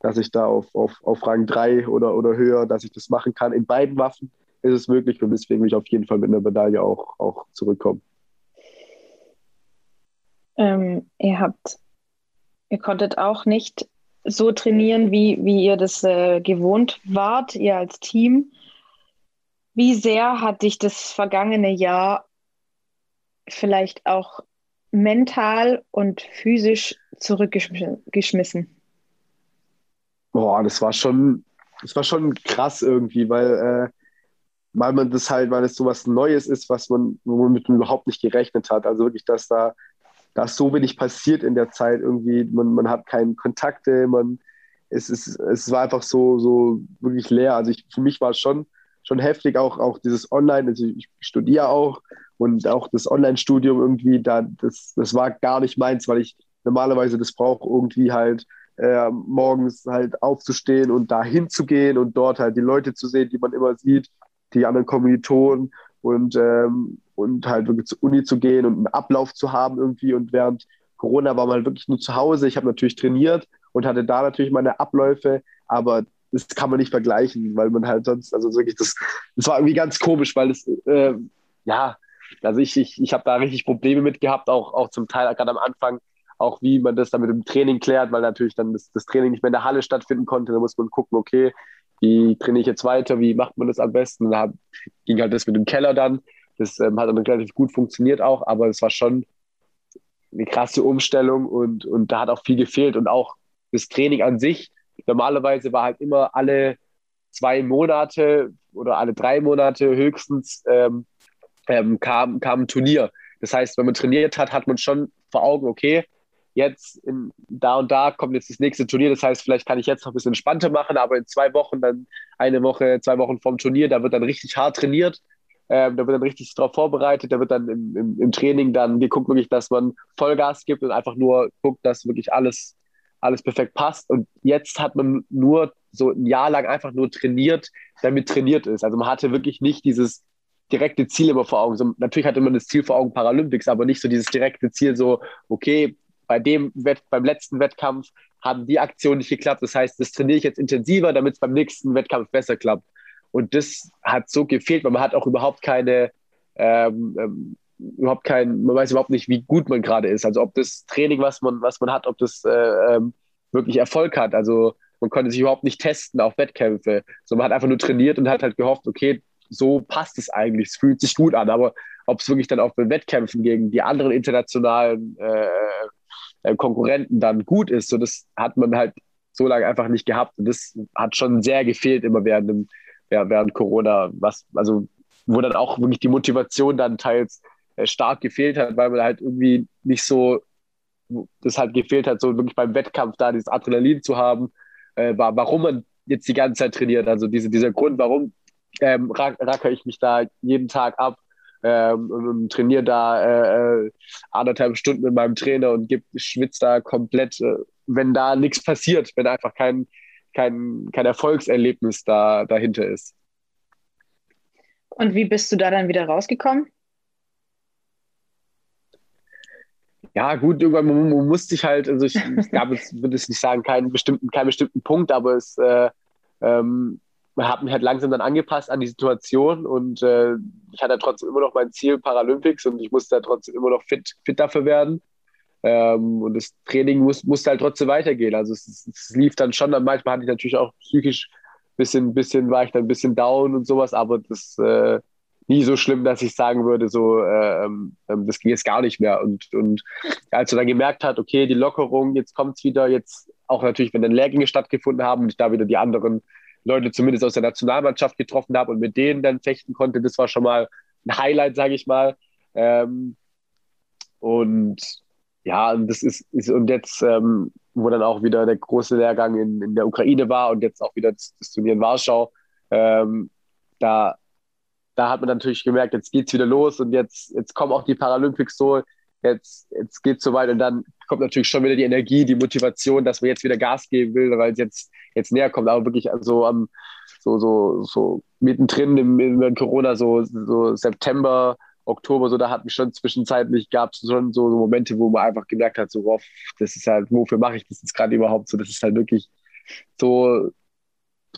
dass ich da auf, auf, auf Rang 3 oder, oder höher, dass ich das machen kann. In beiden Waffen ist es möglich und deswegen will ich auf jeden Fall mit einer Medaille auch, auch zurückkommen. Ähm, ihr habt, ihr konntet auch nicht so trainieren, wie, wie ihr das äh, gewohnt wart, ihr als Team. Wie sehr hat dich das vergangene Jahr vielleicht auch mental und physisch zurückgeschmissen? Boah, das war schon, das war schon krass irgendwie, weil, äh, weil man das halt, weil es so was Neues ist, was man, womit man überhaupt nicht gerechnet hat. Also wirklich, dass da da ist so wenig passiert in der Zeit irgendwie. Man, man hat keine Kontakte, man, es, ist, es war einfach so, so wirklich leer. Also ich, für mich war es schon, schon heftig, auch, auch dieses Online, also ich studiere auch und auch das Online-Studium irgendwie, da, das, das war gar nicht meins, weil ich normalerweise das brauche, irgendwie halt äh, morgens halt aufzustehen und da hinzugehen und dort halt die Leute zu sehen, die man immer sieht, die anderen Kommilitonen und, ähm, und halt wirklich zur Uni zu gehen und einen Ablauf zu haben irgendwie. Und während Corona war man wirklich nur zu Hause. Ich habe natürlich trainiert und hatte da natürlich meine Abläufe, aber das kann man nicht vergleichen, weil man halt sonst, also wirklich, das, das war irgendwie ganz komisch, weil es, äh, ja, also ich, ich, ich habe da richtig Probleme mit gehabt, auch, auch zum Teil gerade am Anfang, auch wie man das dann mit dem Training klärt, weil natürlich dann das, das Training nicht mehr in der Halle stattfinden konnte. Da muss man gucken, okay, wie trainiere ich jetzt weiter, wie macht man das am besten. Da ging halt das mit dem Keller dann. Das ähm, hat dann relativ gut funktioniert auch, aber es war schon eine krasse Umstellung und, und da hat auch viel gefehlt und auch das Training an sich. Normalerweise war halt immer alle zwei Monate oder alle drei Monate höchstens ähm, ähm, kam, kam ein Turnier. Das heißt, wenn man trainiert hat, hat man schon vor Augen, okay, jetzt in, da und da kommt jetzt das nächste Turnier. Das heißt, vielleicht kann ich jetzt noch ein bisschen entspannter machen, aber in zwei Wochen, dann eine Woche, zwei Wochen vom Turnier, da wird dann richtig hart trainiert. Ähm, da wird dann richtig darauf vorbereitet, da wird dann im, im, im, Training dann geguckt, wirklich, dass man Vollgas gibt und einfach nur guckt, dass wirklich alles, alles perfekt passt. Und jetzt hat man nur so ein Jahr lang einfach nur trainiert, damit trainiert ist. Also man hatte wirklich nicht dieses direkte Ziel immer vor Augen. So, natürlich hatte man das Ziel vor Augen Paralympics, aber nicht so dieses direkte Ziel, so, okay, bei dem Wett beim letzten Wettkampf haben die Aktionen nicht geklappt. Das heißt, das trainiere ich jetzt intensiver, damit es beim nächsten Wettkampf besser klappt. Und das hat so gefehlt, weil man hat auch überhaupt keine, ähm, ähm, überhaupt kein, man weiß überhaupt nicht, wie gut man gerade ist. Also ob das Training, was man, was man hat, ob das äh, ähm, wirklich Erfolg hat. Also man konnte sich überhaupt nicht testen auf Wettkämpfe. So, man hat einfach nur trainiert und hat halt gehofft, okay, so passt es eigentlich, es fühlt sich gut an. Aber ob es wirklich dann auch bei Wettkämpfen gegen die anderen internationalen äh, Konkurrenten dann gut ist. So, das hat man halt so lange einfach nicht gehabt. Und das hat schon sehr gefehlt immer während, dem, ja, während Corona, was, also wo dann auch wirklich die Motivation dann teils äh, stark gefehlt hat, weil man halt irgendwie nicht so, das halt gefehlt hat, so wirklich beim Wettkampf da dieses Adrenalin zu haben, äh, war, warum man jetzt die ganze Zeit trainiert. Also diese, dieser Grund, warum ähm, racker ich mich da jeden Tag ab, ähm, und trainiere da äh, äh, anderthalb Stunden mit meinem Trainer und schwitze da komplett, äh, wenn da nichts passiert, wenn einfach kein, kein, kein Erfolgserlebnis da, dahinter ist. Und wie bist du da dann wieder rausgekommen? Ja, gut, irgendwann man, musste ich halt, also ich, es gab jetzt, würde ich nicht sagen, keinen bestimmten, keinen bestimmten Punkt, aber es äh, ähm, habe mich halt langsam dann angepasst an die Situation und äh, ich hatte trotzdem immer noch mein Ziel Paralympics und ich musste trotzdem immer noch fit, fit dafür werden. Ähm, und das Training muss, musste halt trotzdem weitergehen. Also es, es lief dann schon, dann manchmal hatte ich natürlich auch psychisch ein bisschen, bisschen, war ich dann ein bisschen down und sowas, aber das äh, nie so schlimm, dass ich sagen würde, so äh, ähm, das ging jetzt gar nicht mehr. Und, und als du dann gemerkt hat, okay, die Lockerung, jetzt kommt es wieder, jetzt auch natürlich, wenn dann Lehrgänge stattgefunden haben und ich da wieder die anderen Leute zumindest aus der Nationalmannschaft getroffen habe und mit denen dann fechten konnte. Das war schon mal ein Highlight, sage ich mal. Ähm, und ja, und das ist, ist und jetzt, ähm, wo dann auch wieder der große Lehrgang in, in der Ukraine war und jetzt auch wieder das, das Turnier in Warschau, ähm, da, da hat man natürlich gemerkt, jetzt geht's wieder los und jetzt, jetzt kommen auch die Paralympics so, jetzt, jetzt geht's so weit und dann kommt natürlich schon wieder die Energie, die Motivation, dass man jetzt wieder Gas geben will, weil es jetzt, jetzt näher kommt, aber wirklich so am, so, so, so mittendrin im, in Corona, so, so September, Oktober, so da hatten schon zwischenzeitlich gab es schon so Momente, wo man einfach gemerkt hat, so, wow, das ist halt, wofür mache ich das jetzt gerade überhaupt so? Das ist halt wirklich so,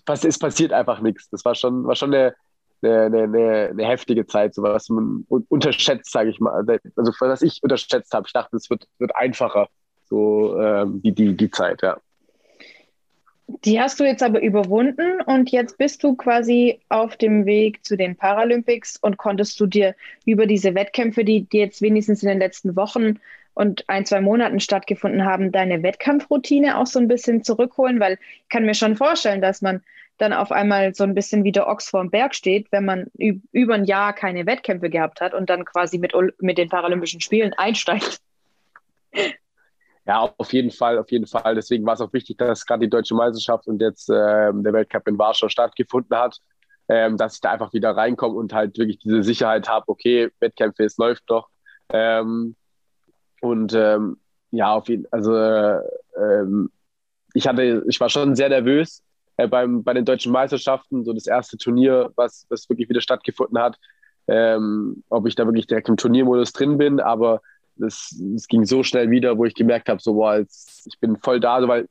es passiert einfach nichts. Das war schon, war schon eine, eine, eine, eine heftige Zeit, so was man unterschätzt, sage ich mal. Also was ich unterschätzt habe. Ich dachte, es wird, wird einfacher, so ähm, die, die, die Zeit, ja. Die hast du jetzt aber überwunden und jetzt bist du quasi auf dem Weg zu den Paralympics und konntest du dir über diese Wettkämpfe, die, die jetzt wenigstens in den letzten Wochen und ein, zwei Monaten stattgefunden haben, deine Wettkampfroutine auch so ein bisschen zurückholen? Weil ich kann mir schon vorstellen, dass man dann auf einmal so ein bisschen wie der Ochs vorm Berg steht, wenn man über ein Jahr keine Wettkämpfe gehabt hat und dann quasi mit, mit den Paralympischen Spielen einsteigt. Ja, auf jeden Fall, auf jeden Fall. Deswegen war es auch wichtig, dass gerade die deutsche Meisterschaft und jetzt äh, der Weltcup in Warschau stattgefunden hat, ähm, dass ich da einfach wieder reinkomme und halt wirklich diese Sicherheit habe, okay, Wettkämpfe, es läuft doch. Ähm, und ähm, ja, auf jeden also äh, ähm, ich hatte, ich war schon sehr nervös äh, beim, bei den deutschen Meisterschaften, so das erste Turnier, was, was wirklich wieder stattgefunden hat, ähm, ob ich da wirklich direkt im Turniermodus drin bin, aber es, ging so schnell wieder, wo ich gemerkt habe, so, boah, jetzt, ich bin voll da, so, weil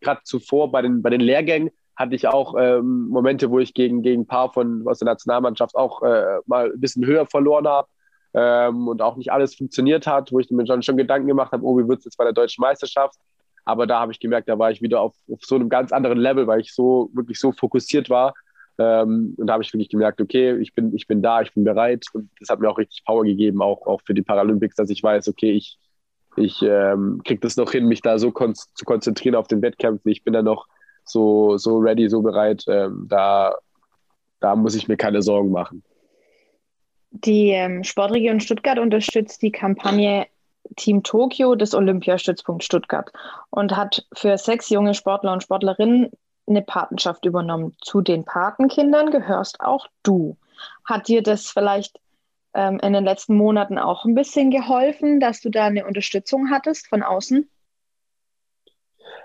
gerade zuvor bei den, bei den Lehrgängen hatte ich auch ähm, Momente, wo ich gegen, gegen ein paar von aus der Nationalmannschaft auch äh, mal ein bisschen höher verloren habe ähm, und auch nicht alles funktioniert hat, wo ich mir schon, schon Gedanken gemacht habe, oh, wie wird es jetzt bei der deutschen Meisterschaft? Aber da habe ich gemerkt, da war ich wieder auf, auf so einem ganz anderen Level, weil ich so wirklich so fokussiert war ähm, und da habe ich wirklich gemerkt, okay, ich bin, ich bin da, ich bin bereit. Und das hat mir auch richtig Power gegeben, auch, auch für die Paralympics, dass ich weiß, okay, ich, ich ähm, kriege das noch hin, mich da so kon zu konzentrieren auf den Wettkämpfen. Ich bin da noch so, so ready, so bereit. Ähm, da, da muss ich mir keine Sorgen machen. Die ähm, Sportregion Stuttgart unterstützt die Kampagne Team Tokio des Olympiastützpunkt Stuttgart und hat für sechs junge Sportler und Sportlerinnen eine Patenschaft übernommen. Zu den Patenkindern gehörst auch du. Hat dir das vielleicht ähm, in den letzten Monaten auch ein bisschen geholfen, dass du da eine Unterstützung hattest von außen?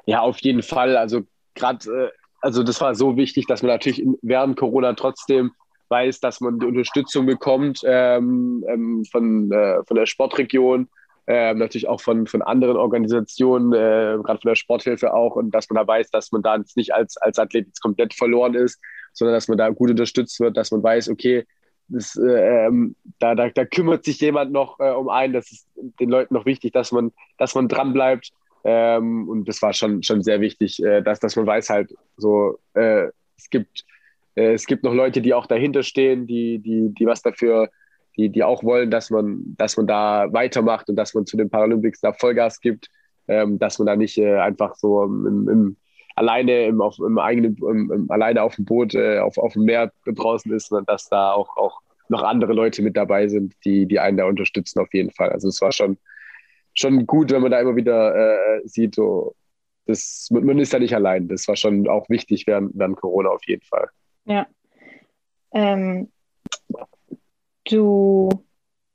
Ja, auf jeden Fall. Also gerade, äh, also das war so wichtig, dass man natürlich während Corona trotzdem weiß, dass man die Unterstützung bekommt ähm, ähm, von, äh, von der Sportregion äh, natürlich auch von, von anderen Organisationen, äh, gerade von der Sporthilfe auch, und dass man da weiß, dass man da nicht als, als Athlet jetzt komplett verloren ist, sondern dass man da gut unterstützt wird, dass man weiß, okay, das, äh, ähm, da, da, da kümmert sich jemand noch äh, um einen, das ist den Leuten noch wichtig, dass man, dass man dran. Ähm, und das war schon, schon sehr wichtig, äh, dass, dass man weiß halt so, äh, es gibt, es gibt noch Leute, die auch dahinter stehen, die, die, die was dafür die, die auch wollen, dass man, dass man da weitermacht und dass man zu den Paralympics da Vollgas gibt, ähm, dass man da nicht äh, einfach so im, im, alleine im, auf, im eigenen, im, alleine auf dem Boot, äh, auf, auf dem Meer draußen ist, sondern dass da auch, auch noch andere Leute mit dabei sind, die, die einen da unterstützen auf jeden Fall. Also es war schon, schon gut, wenn man da immer wieder äh, sieht, so, das, man ist da nicht allein. Das war schon auch wichtig während, während Corona auf jeden Fall. Ja. Ähm, Du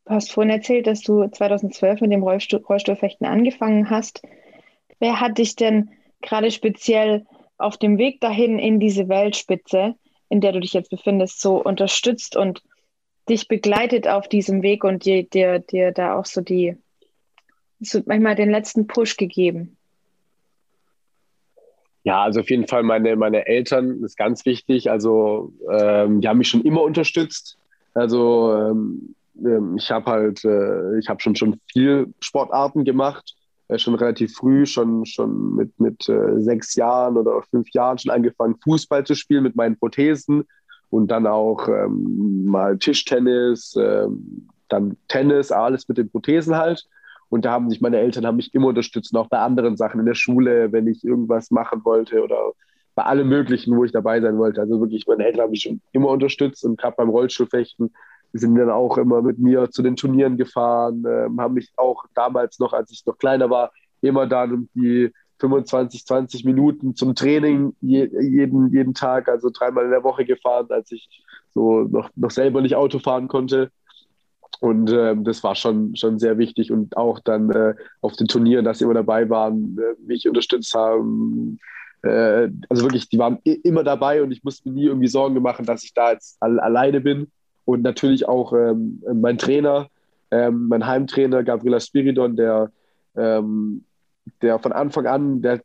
hast vorhin erzählt, dass du 2012 mit dem Rollstuhl, Rollstuhlfechten angefangen hast. Wer hat dich denn gerade speziell auf dem Weg dahin in diese Weltspitze, in der du dich jetzt befindest, so unterstützt und dich begleitet auf diesem Weg und dir, dir, dir da auch so die, so manchmal den letzten Push gegeben? Ja, also auf jeden Fall meine, meine Eltern ist ganz wichtig. Also ähm, die haben mich schon immer unterstützt. Also ähm, ähm, ich habe halt, äh, ich habe schon schon viel Sportarten gemacht, äh, schon relativ früh, schon schon mit mit äh, sechs Jahren oder fünf Jahren schon angefangen Fußball zu spielen mit meinen Prothesen und dann auch ähm, mal Tischtennis, ähm, dann Tennis, alles mit den Prothesen halt. Und da haben sich meine Eltern haben mich immer unterstützt, auch bei anderen Sachen in der Schule, wenn ich irgendwas machen wollte oder bei allem Möglichen, wo ich dabei sein wollte. Also wirklich, meine Eltern haben mich schon immer unterstützt und gerade beim Rollstuhlfechten sind dann auch immer mit mir zu den Turnieren gefahren, ähm, haben mich auch damals noch, als ich noch kleiner war, immer dann um die 25, 20 Minuten zum Training je, jeden, jeden Tag, also dreimal in der Woche gefahren, als ich so noch, noch selber nicht Auto fahren konnte. Und äh, das war schon, schon sehr wichtig. Und auch dann äh, auf den Turnieren, dass sie immer dabei waren, äh, mich unterstützt haben. Äh, also wirklich, die waren immer dabei und ich musste mir nie irgendwie Sorgen machen, dass ich da jetzt all alleine bin. Und natürlich auch ähm, mein Trainer, ähm, mein Heimtrainer Gabriela Spiridon, der, ähm, der von Anfang an, der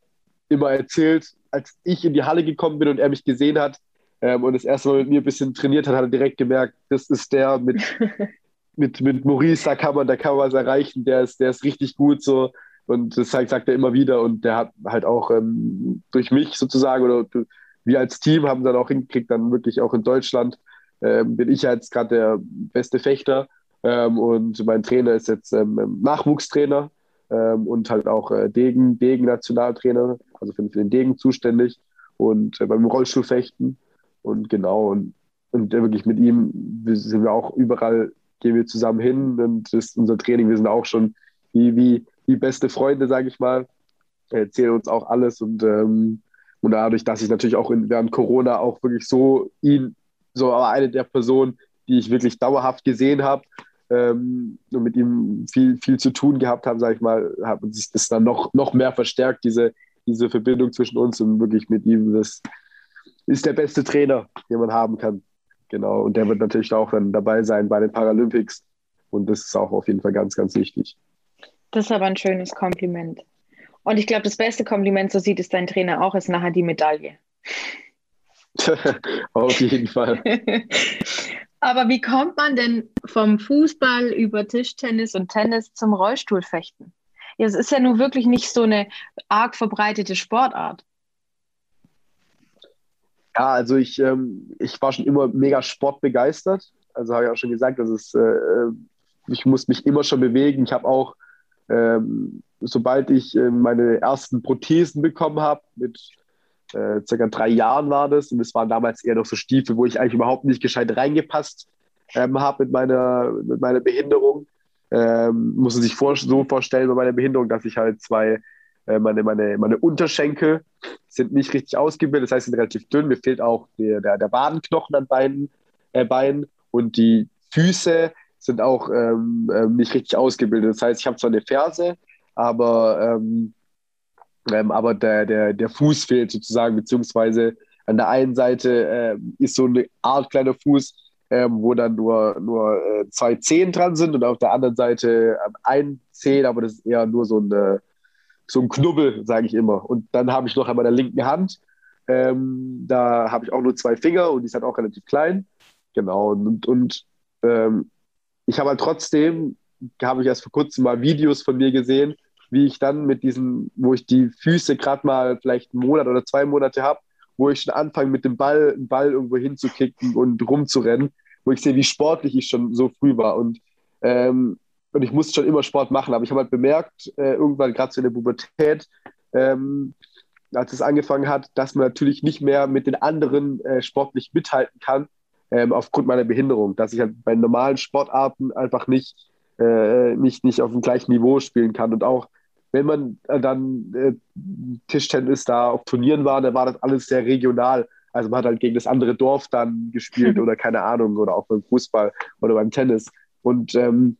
immer erzählt, als ich in die Halle gekommen bin und er mich gesehen hat, ähm, und das erste Mal mit mir ein bisschen trainiert hat, hat er direkt gemerkt, das ist der mit, mit, mit Maurice, da kann man, da kann man was erreichen, der ist, der ist richtig gut so. Und das sagt, sagt er immer wieder. Und der hat halt auch ähm, durch mich sozusagen oder wir als Team haben dann auch hingekriegt, dann wirklich auch in Deutschland ähm, bin ich jetzt gerade der beste Fechter. Ähm, und mein Trainer ist jetzt ähm, Nachwuchstrainer ähm, und halt auch äh, Degen, Degen-Nationaltrainer, also für, für, den Degen zuständig und äh, beim Rollstuhlfechten. Und genau, und, und wirklich mit ihm sind wir auch überall gehen wir zusammen hin und das ist unser Training. Wir sind auch schon wie, wie, wie beste Freunde, sage ich mal. Er erzählen uns auch alles und, ähm, und dadurch, dass ich natürlich auch in, während Corona auch wirklich so ihn, so aber eine der Personen, die ich wirklich dauerhaft gesehen habe ähm, und mit ihm viel, viel zu tun gehabt habe, sage ich mal, hat sich das dann noch, noch mehr verstärkt, diese, diese Verbindung zwischen uns und wirklich mit ihm. Das ist der beste Trainer, den man haben kann. Genau, und der wird natürlich auch dann dabei sein bei den Paralympics. Und das ist auch auf jeden Fall ganz, ganz wichtig. Das ist aber ein schönes Kompliment. Und ich glaube, das beste Kompliment, so sieht es dein Trainer auch, ist nachher die Medaille. auf jeden Fall. aber wie kommt man denn vom Fußball über Tischtennis und Tennis zum Rollstuhlfechten? Ja, es ist ja nun wirklich nicht so eine arg verbreitete Sportart. Ja, also ich, ähm, ich war schon immer mega sportbegeistert. Also habe ich auch schon gesagt, dass es, äh, ich muss mich immer schon bewegen. Ich habe auch, ähm, sobald ich äh, meine ersten Prothesen bekommen habe, mit äh, circa drei Jahren war das, und es waren damals eher noch so Stiefel, wo ich eigentlich überhaupt nicht gescheit reingepasst ähm, habe mit meiner, mit meiner Behinderung. Ähm, muss man sich vor, so vorstellen bei meiner Behinderung, dass ich halt zwei äh, meine, meine, meine Unterschenkel sind nicht richtig ausgebildet, das heißt, sind relativ dünn. Mir fehlt auch der, der, der Wadenknochen an beiden äh, Beinen und die Füße sind auch ähm, äh, nicht richtig ausgebildet. Das heißt, ich habe zwar eine Ferse, aber, ähm, ähm, aber der, der, der Fuß fehlt sozusagen, beziehungsweise an der einen Seite äh, ist so eine Art kleiner Fuß, ähm, wo dann nur, nur äh, zwei Zehen dran sind und auf der anderen Seite ähm, ein Zehen, aber das ist eher nur so eine, so ein Knubbel, sage ich immer. Und dann habe ich noch an meiner linken Hand, ähm, da habe ich auch nur zwei Finger und die ist halt auch relativ klein. Genau. Und, und ähm, ich habe halt trotzdem, habe ich erst vor kurzem mal Videos von mir gesehen, wie ich dann mit diesen, wo ich die Füße gerade mal vielleicht einen Monat oder zwei Monate habe, wo ich schon anfange mit dem Ball, einen Ball irgendwo hinzukicken und rumzurennen, wo ich sehe, wie sportlich ich schon so früh war. Und ähm, und ich musste schon immer Sport machen, aber ich habe halt bemerkt, äh, irgendwann gerade so in der Pubertät, ähm, als es angefangen hat, dass man natürlich nicht mehr mit den anderen äh, sportlich mithalten kann, ähm, aufgrund meiner Behinderung, dass ich halt bei normalen Sportarten einfach nicht, äh, nicht, nicht auf dem gleichen Niveau spielen kann. Und auch wenn man äh, dann äh, Tischtennis da auf Turnieren war, dann war das alles sehr regional. Also man hat halt gegen das andere Dorf dann gespielt oder keine Ahnung, oder auch beim Fußball oder beim Tennis. Und ähm,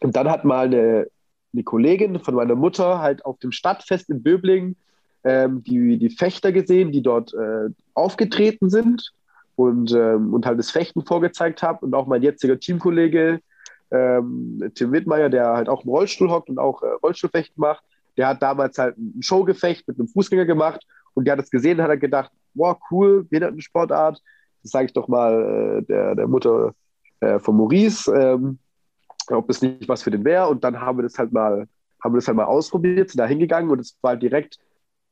und dann hat mal eine, eine Kollegin von meiner Mutter halt auf dem Stadtfest in Böblingen ähm, die, die Fechter gesehen, die dort äh, aufgetreten sind und, ähm, und halt das Fechten vorgezeigt habe. Und auch mein jetziger Teamkollege ähm, Tim Wittmeier, der halt auch im Rollstuhl hockt und auch äh, Rollstuhlfechten macht, der hat damals halt ein Showgefecht mit einem Fußgänger gemacht und der hat es gesehen hat gedacht, wow, cool, Behindertensportart. Das sage ich doch mal äh, der, der Mutter äh, von Maurice. Ähm, ob das nicht was für den wäre. Und dann haben wir das halt mal, haben wir das halt mal ausprobiert, sind da hingegangen und es war halt direkt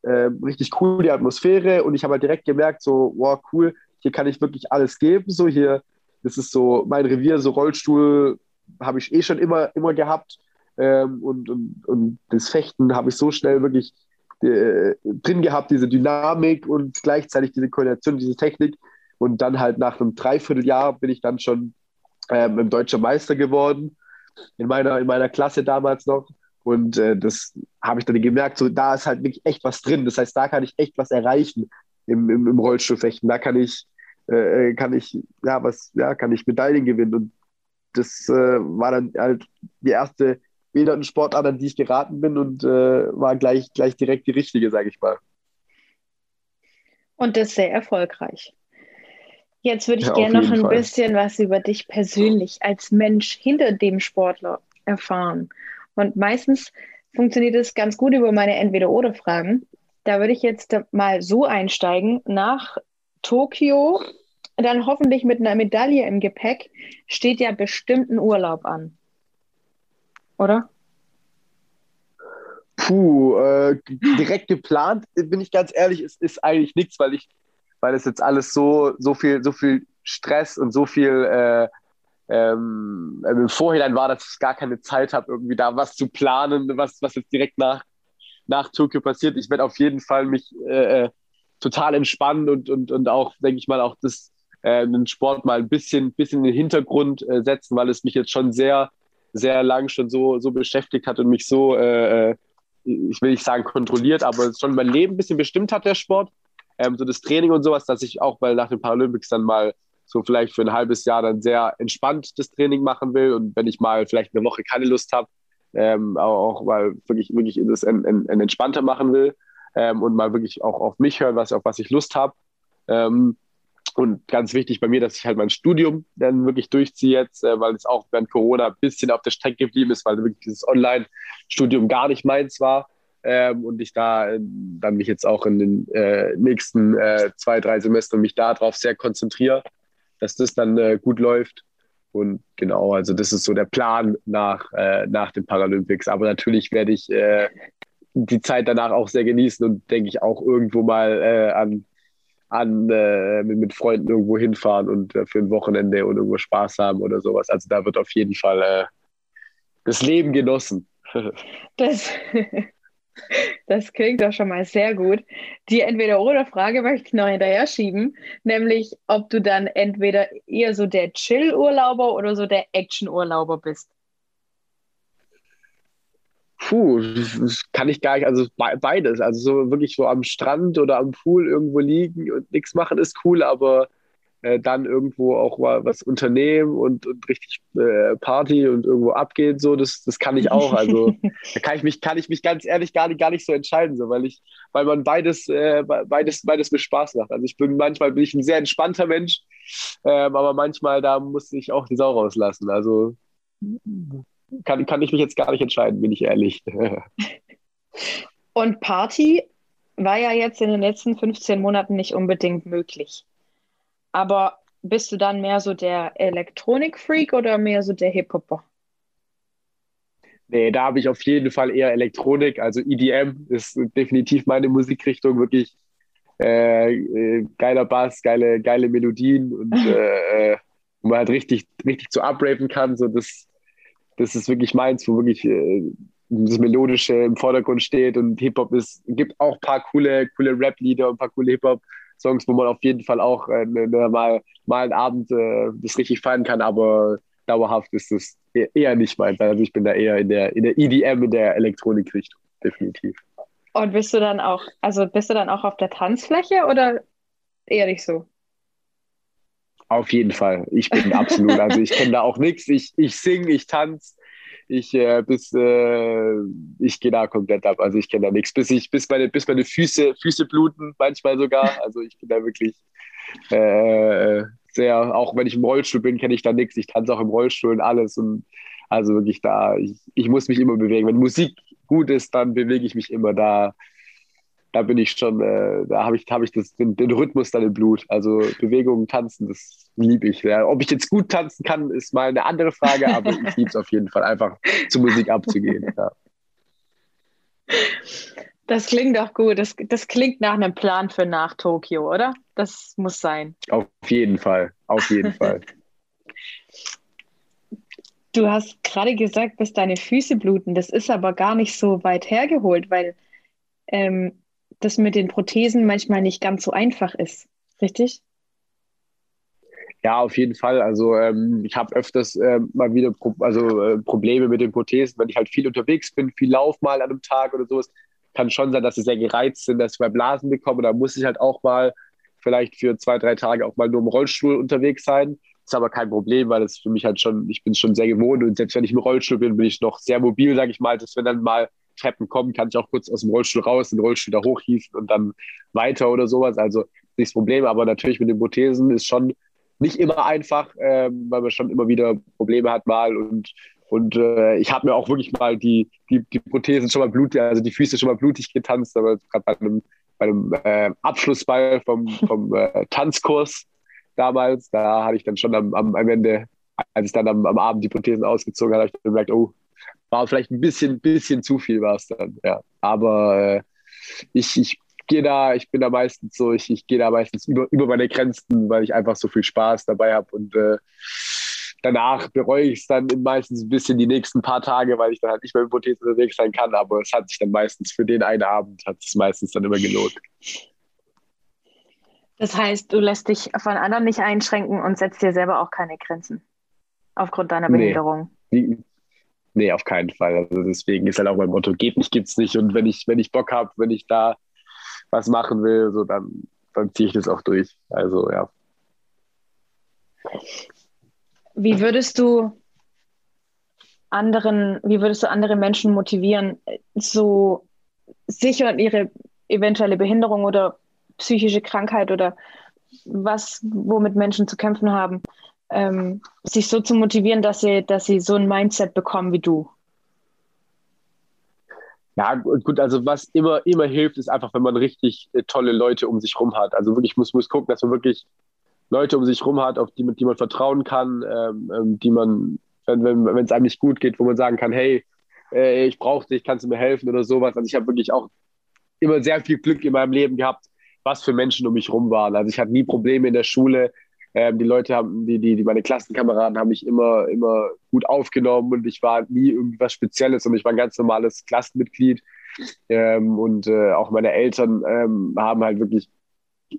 äh, richtig cool, die Atmosphäre. Und ich habe halt direkt gemerkt, so, wow, cool, hier kann ich wirklich alles geben. So hier, das ist so mein Revier, so Rollstuhl habe ich eh schon immer, immer gehabt. Ähm, und, und, und das Fechten habe ich so schnell wirklich äh, drin gehabt, diese Dynamik und gleichzeitig diese Koordination, diese Technik. Und dann halt nach einem Dreivierteljahr bin ich dann schon ähm, im Deutscher Meister geworden, in meiner, in meiner Klasse damals noch. Und äh, das habe ich dann gemerkt, so da ist halt wirklich echt was drin. Das heißt, da kann ich echt was erreichen im, im, im Rollstuhlfechten. Da kann ich, äh, kann ich, ja, was, ja, kann ich Medaillen gewinnen. Und das äh, war dann halt die erste Behindertensportart, an die ich geraten bin und äh, war gleich, gleich direkt die richtige, sage ich mal. Und das sehr erfolgreich. Jetzt würde ich ja, gerne noch ein Fall. bisschen was über dich persönlich als Mensch hinter dem Sportler erfahren. Und meistens funktioniert es ganz gut über meine Entweder-Oder-Fragen. Da würde ich jetzt mal so einsteigen. Nach Tokio, dann hoffentlich mit einer Medaille im Gepäck, steht ja bestimmt ein Urlaub an. Oder? Puh, äh, direkt geplant, bin ich ganz ehrlich, ist, ist eigentlich nichts, weil ich, weil es jetzt alles so, so viel, so viel Stress und so viel äh, ähm, im Vorhinein war, dass ich gar keine Zeit habe, irgendwie da was zu planen, was, was jetzt direkt nach, nach Tokio passiert. Ich werde auf jeden Fall mich äh, äh, total entspannen und, und, und auch, denke ich mal, auch das, äh, den Sport mal ein bisschen, bisschen in den Hintergrund äh, setzen, weil es mich jetzt schon sehr, sehr lang schon so, so beschäftigt hat und mich so äh, äh ich will nicht sagen kontrolliert, aber schon mein Leben ein bisschen bestimmt hat, der Sport. Ähm, so das Training und sowas, dass ich auch mal nach den Paralympics dann mal so vielleicht für ein halbes Jahr dann sehr entspannt das Training machen will und wenn ich mal vielleicht eine Woche keine Lust habe, ähm, auch, mal wirklich, wirklich das en, en, en entspannter machen will ähm, und mal wirklich auch auf mich hören, was, auf was ich Lust habe. Ähm, und ganz wichtig bei mir, dass ich halt mein Studium dann wirklich durchziehe jetzt, äh, weil es auch während Corona ein bisschen auf der Strecke geblieben ist, weil wirklich dieses Online-Studium gar nicht meins war. Ähm, und ich da äh, dann mich jetzt auch in den äh, nächsten äh, zwei, drei Semestern mich darauf sehr konzentriere, dass das dann äh, gut läuft. Und genau, also das ist so der Plan nach, äh, nach den Paralympics. Aber natürlich werde ich die Zeit danach auch sehr genießen und denke ich auch irgendwo mal an an, äh, mit, mit, Freunden irgendwo hinfahren und äh, für ein Wochenende und irgendwo Spaß haben oder sowas. Also da wird auf jeden Fall äh, das Leben genossen. das, das klingt doch schon mal sehr gut. Die Entweder-Oder-Frage möchte ich noch hinterher schieben, nämlich ob du dann entweder eher so der Chill-Urlauber oder so der Action-Urlauber bist. Puh, das kann ich gar nicht, also beides. Also so wirklich so am Strand oder am Pool irgendwo liegen und nichts machen ist cool, aber äh, dann irgendwo auch mal was unternehmen und, und richtig äh, Party und irgendwo abgehen, so, das, das kann ich auch. Also da kann ich mich, kann ich mich ganz ehrlich gar nicht, gar nicht so entscheiden, so, weil ich, weil man beides, äh, beides, beides mit Spaß macht. Also ich bin manchmal bin ich ein sehr entspannter Mensch, ähm, aber manchmal da muss ich auch die Sau rauslassen. Also kann, kann ich mich jetzt gar nicht entscheiden, bin ich ehrlich. Und Party war ja jetzt in den letzten 15 Monaten nicht unbedingt möglich. Aber bist du dann mehr so der Elektronik-Freak oder mehr so der Hip-Hopper? Nee, da habe ich auf jeden Fall eher Elektronik. Also EDM ist definitiv meine Musikrichtung. Wirklich äh, äh, geiler Bass, geile, geile Melodien und äh, äh, wo man halt richtig, richtig zu upraven kann. So das, das ist wirklich meins, wo wirklich äh, das Melodische im Vordergrund steht und Hip-Hop ist, gibt auch ein paar coole, coole Rap-Lieder und ein paar coole Hip-Hop-Songs, wo man auf jeden Fall auch äh, ne, ne, mal, mal einen Abend äh, das richtig feiern kann, aber dauerhaft ist das eher nicht meins. Also ich bin da eher in der, in der EDM, in der Elektronikrichtung, definitiv. Und bist du dann auch, also bist du dann auch auf der Tanzfläche oder eher nicht so? Auf jeden Fall. Ich bin absolut. Also ich kenne da auch nichts. Ich, ich singe, ich tanze. Ich, äh, bis, äh, ich gehe da komplett ab. Also ich kenne da nichts. Bis, ich, bis, meine, bis meine Füße, Füße bluten, manchmal sogar. Also ich bin da wirklich äh, sehr, auch wenn ich im Rollstuhl bin, kenne ich da nichts. Ich tanze auch im Rollstuhl und alles. Und also wirklich da, ich, ich muss mich immer bewegen. Wenn Musik gut ist, dann bewege ich mich immer da da bin ich schon, äh, da habe ich, hab ich das, den, den, Rhythmus dann im Blut. Also Bewegungen, Tanzen, das liebe ich. Ja. Ob ich jetzt gut tanzen kann, ist mal eine andere Frage, aber ich liebe es auf jeden Fall, einfach zur Musik abzugehen. Ja. Das klingt doch gut. Das, das klingt nach einem Plan für nach Tokio, oder? Das muss sein. Auf jeden Fall, auf jeden Fall. Du hast gerade gesagt, dass deine Füße bluten. Das ist aber gar nicht so weit hergeholt, weil ähm, das mit den Prothesen manchmal nicht ganz so einfach ist. Richtig? Ja, auf jeden Fall. Also ähm, ich habe öfters äh, mal wieder Pro also, äh, Probleme mit den Prothesen, wenn ich halt viel unterwegs bin, viel Lauf mal an einem Tag oder sowas. Kann schon sein, dass sie sehr gereizt sind, dass ich bei Blasen bekomme. Da muss ich halt auch mal vielleicht für zwei, drei Tage auch mal nur im Rollstuhl unterwegs sein. Ist aber kein Problem, weil es für mich halt schon, ich bin schon sehr gewohnt und selbst wenn ich im Rollstuhl bin, bin ich noch sehr mobil, sage ich mal. Dass wenn dann mal Treppen kommen, kann ich auch kurz aus dem Rollstuhl raus, den Rollstuhl da hochhieven und dann weiter oder sowas. Also nicht das Problem, aber natürlich mit den Prothesen ist schon nicht immer einfach, äh, weil man schon immer wieder Probleme hat mal und und äh, ich habe mir auch wirklich mal die, die, die Prothesen schon mal blutig, also die Füße schon mal blutig getanzt, aber gerade bei einem, bei einem äh, Abschlussball vom, vom äh, Tanzkurs damals, da hatte ich dann schon am, am, am Ende, als ich dann am, am Abend die Prothesen ausgezogen habe, habe ich dann gemerkt, oh, war vielleicht ein bisschen, bisschen zu viel war es dann, ja. Aber äh, ich, ich gehe da, ich bin da meistens so, ich, ich gehe da meistens über, über meine Grenzen, weil ich einfach so viel Spaß dabei habe und äh, danach bereue ich es dann meistens ein bisschen die nächsten paar Tage, weil ich dann halt nicht mehr im Prothese unterwegs sein kann, aber es hat sich dann meistens für den einen Abend, hat es meistens dann immer gelohnt. Das heißt, du lässt dich von anderen nicht einschränken und setzt dir selber auch keine Grenzen aufgrund deiner Behinderung. Nee, nee auf keinen Fall. Also deswegen ist halt auch mein Motto, geht nicht, gibt's nicht. Und wenn ich, wenn ich Bock habe, wenn ich da was machen will, so dann, dann ziehe ich das auch durch. Also ja. Wie würdest du anderen, wie würdest du andere Menschen motivieren, so sicher ihre eventuelle Behinderung oder psychische Krankheit oder was, womit Menschen zu kämpfen haben, ähm, sich so zu motivieren, dass sie, dass sie so ein Mindset bekommen wie du? Ja, gut, also was immer, immer hilft, ist einfach, wenn man richtig äh, tolle Leute um sich rum hat. Also wirklich muss, muss gucken, dass man wirklich Leute um sich rum hat, auf die, die man vertrauen kann, ähm, ähm die man, wenn es einem nicht gut geht, wo man sagen kann, hey, äh, ich brauche dich, kannst du mir helfen oder sowas. Also ich habe wirklich auch immer sehr viel Glück in meinem Leben gehabt, was für Menschen um mich rum waren. Also ich hatte nie Probleme in der Schule. Ähm, die Leute haben, die, die, die, meine Klassenkameraden haben mich immer, immer gut aufgenommen und ich war nie irgendwas Spezielles und ich war ein ganz normales Klassenmitglied. Ähm, und äh, auch meine Eltern ähm, haben halt wirklich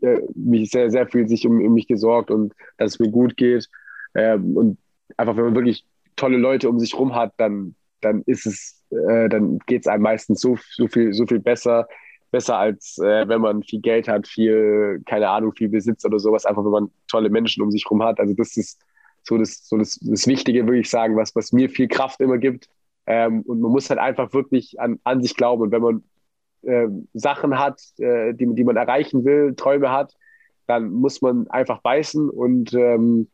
äh, mich sehr, sehr viel sich um, um, mich gesorgt und dass es mir gut geht. Ähm, und einfach, wenn man wirklich tolle Leute um sich rum hat, dann, dann ist es, äh, dann geht es einem meistens so, so viel, so viel besser besser als äh, wenn man viel Geld hat, viel, keine Ahnung, viel Besitz oder sowas, einfach wenn man tolle Menschen um sich herum hat. Also das ist so das, so das, das Wichtige, würde ich sagen, was, was mir viel Kraft immer gibt. Ähm, und man muss halt einfach wirklich an, an sich glauben. Und wenn man äh, Sachen hat, äh, die, die man erreichen will, Träume hat, dann muss man einfach beißen und, ähm,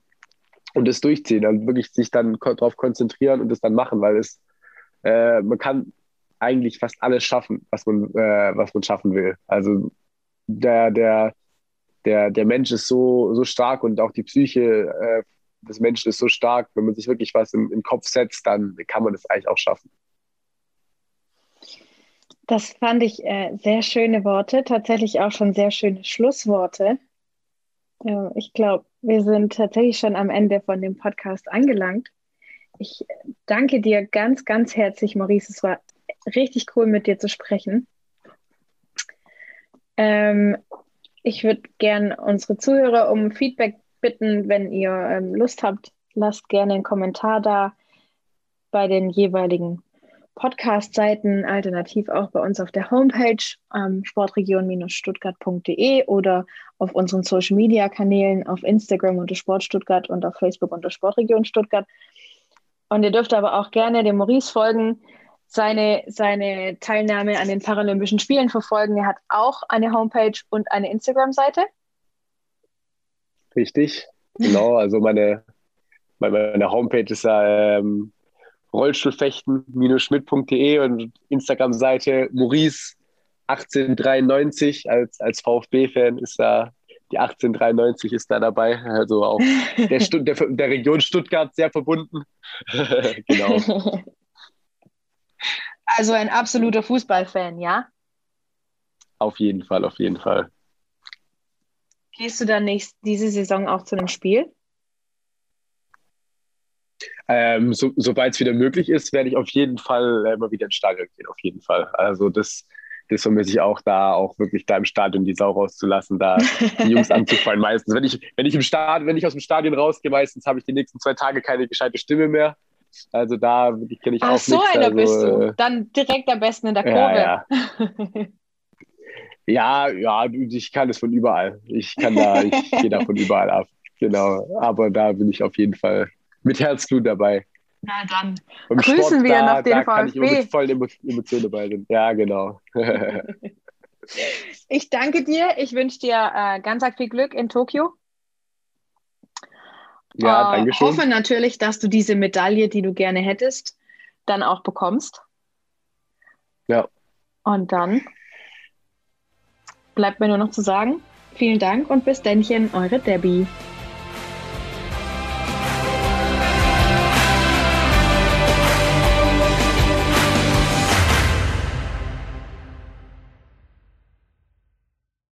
und das durchziehen. Also wirklich sich dann darauf konzentrieren und das dann machen, weil es, äh, man kann eigentlich fast alles schaffen, was man, äh, was man schaffen will. Also der, der, der, der Mensch ist so, so stark und auch die Psyche äh, des Menschen ist so stark, wenn man sich wirklich was im, im Kopf setzt, dann kann man das eigentlich auch schaffen. Das fand ich äh, sehr schöne Worte, tatsächlich auch schon sehr schöne Schlussworte. Ja, ich glaube, wir sind tatsächlich schon am Ende von dem Podcast angelangt. Ich danke dir ganz, ganz herzlich, Maurice. Es war richtig cool, mit dir zu sprechen. Ähm, ich würde gerne unsere Zuhörer um Feedback bitten, wenn ihr ähm, Lust habt, lasst gerne einen Kommentar da bei den jeweiligen Podcast-Seiten, alternativ auch bei uns auf der Homepage ähm, sportregion-stuttgart.de oder auf unseren Social-Media-Kanälen auf Instagram unter Sport Stuttgart und auf Facebook unter Sportregion Stuttgart. Und ihr dürft aber auch gerne dem Maurice folgen seine, seine Teilnahme an den Paralympischen Spielen verfolgen. Er hat auch eine Homepage und eine Instagram-Seite. Richtig, genau. Also meine, meine Homepage ist ähm, rollstuhlfechten-schmidt.de und Instagram-Seite Maurice 1893 als, als VfB-Fan ist da die 1893 ist da dabei, also auch der, Stutt der, der Region Stuttgart sehr verbunden. genau. Also ein absoluter Fußballfan, ja? Auf jeden Fall, auf jeden Fall. Gehst du dann nächst, diese Saison auch zu einem Spiel? Ähm, so, Sobald es wieder möglich ist, werde ich auf jeden Fall äh, mal wieder ins Stadion gehen, auf jeden Fall. Also das, das vermisse ich auch da, auch wirklich da im Stadion die Sau rauszulassen, da die Jungs anzufallen meistens. Wenn ich, wenn ich im Stadion, wenn ich aus dem Stadion rausgehe, meistens habe ich die nächsten zwei Tage keine gescheite Stimme mehr. Also da kenne ich Ach, auch so nichts. einer also, bist du. Dann direkt am besten in der Kurve. Ja, ja. ja, ich kann es von überall. Ich kann da, ich gehe da von überall ab. Genau. Aber da bin ich auf jeden Fall mit Herzblut dabei. Na dann Beim grüßen Sport, wir da, nach den da VfB. Kann ich mit vollen Emotionen dabei sind. Ja, genau. ich danke dir. Ich wünsche dir äh, ganz viel Glück in Tokio. Ja, äh, danke schön. Ich hoffe natürlich, dass du diese Medaille, die du gerne hättest, dann auch bekommst. Ja. Und dann bleibt mir nur noch zu sagen, vielen Dank und bis dennchen, eure Debbie.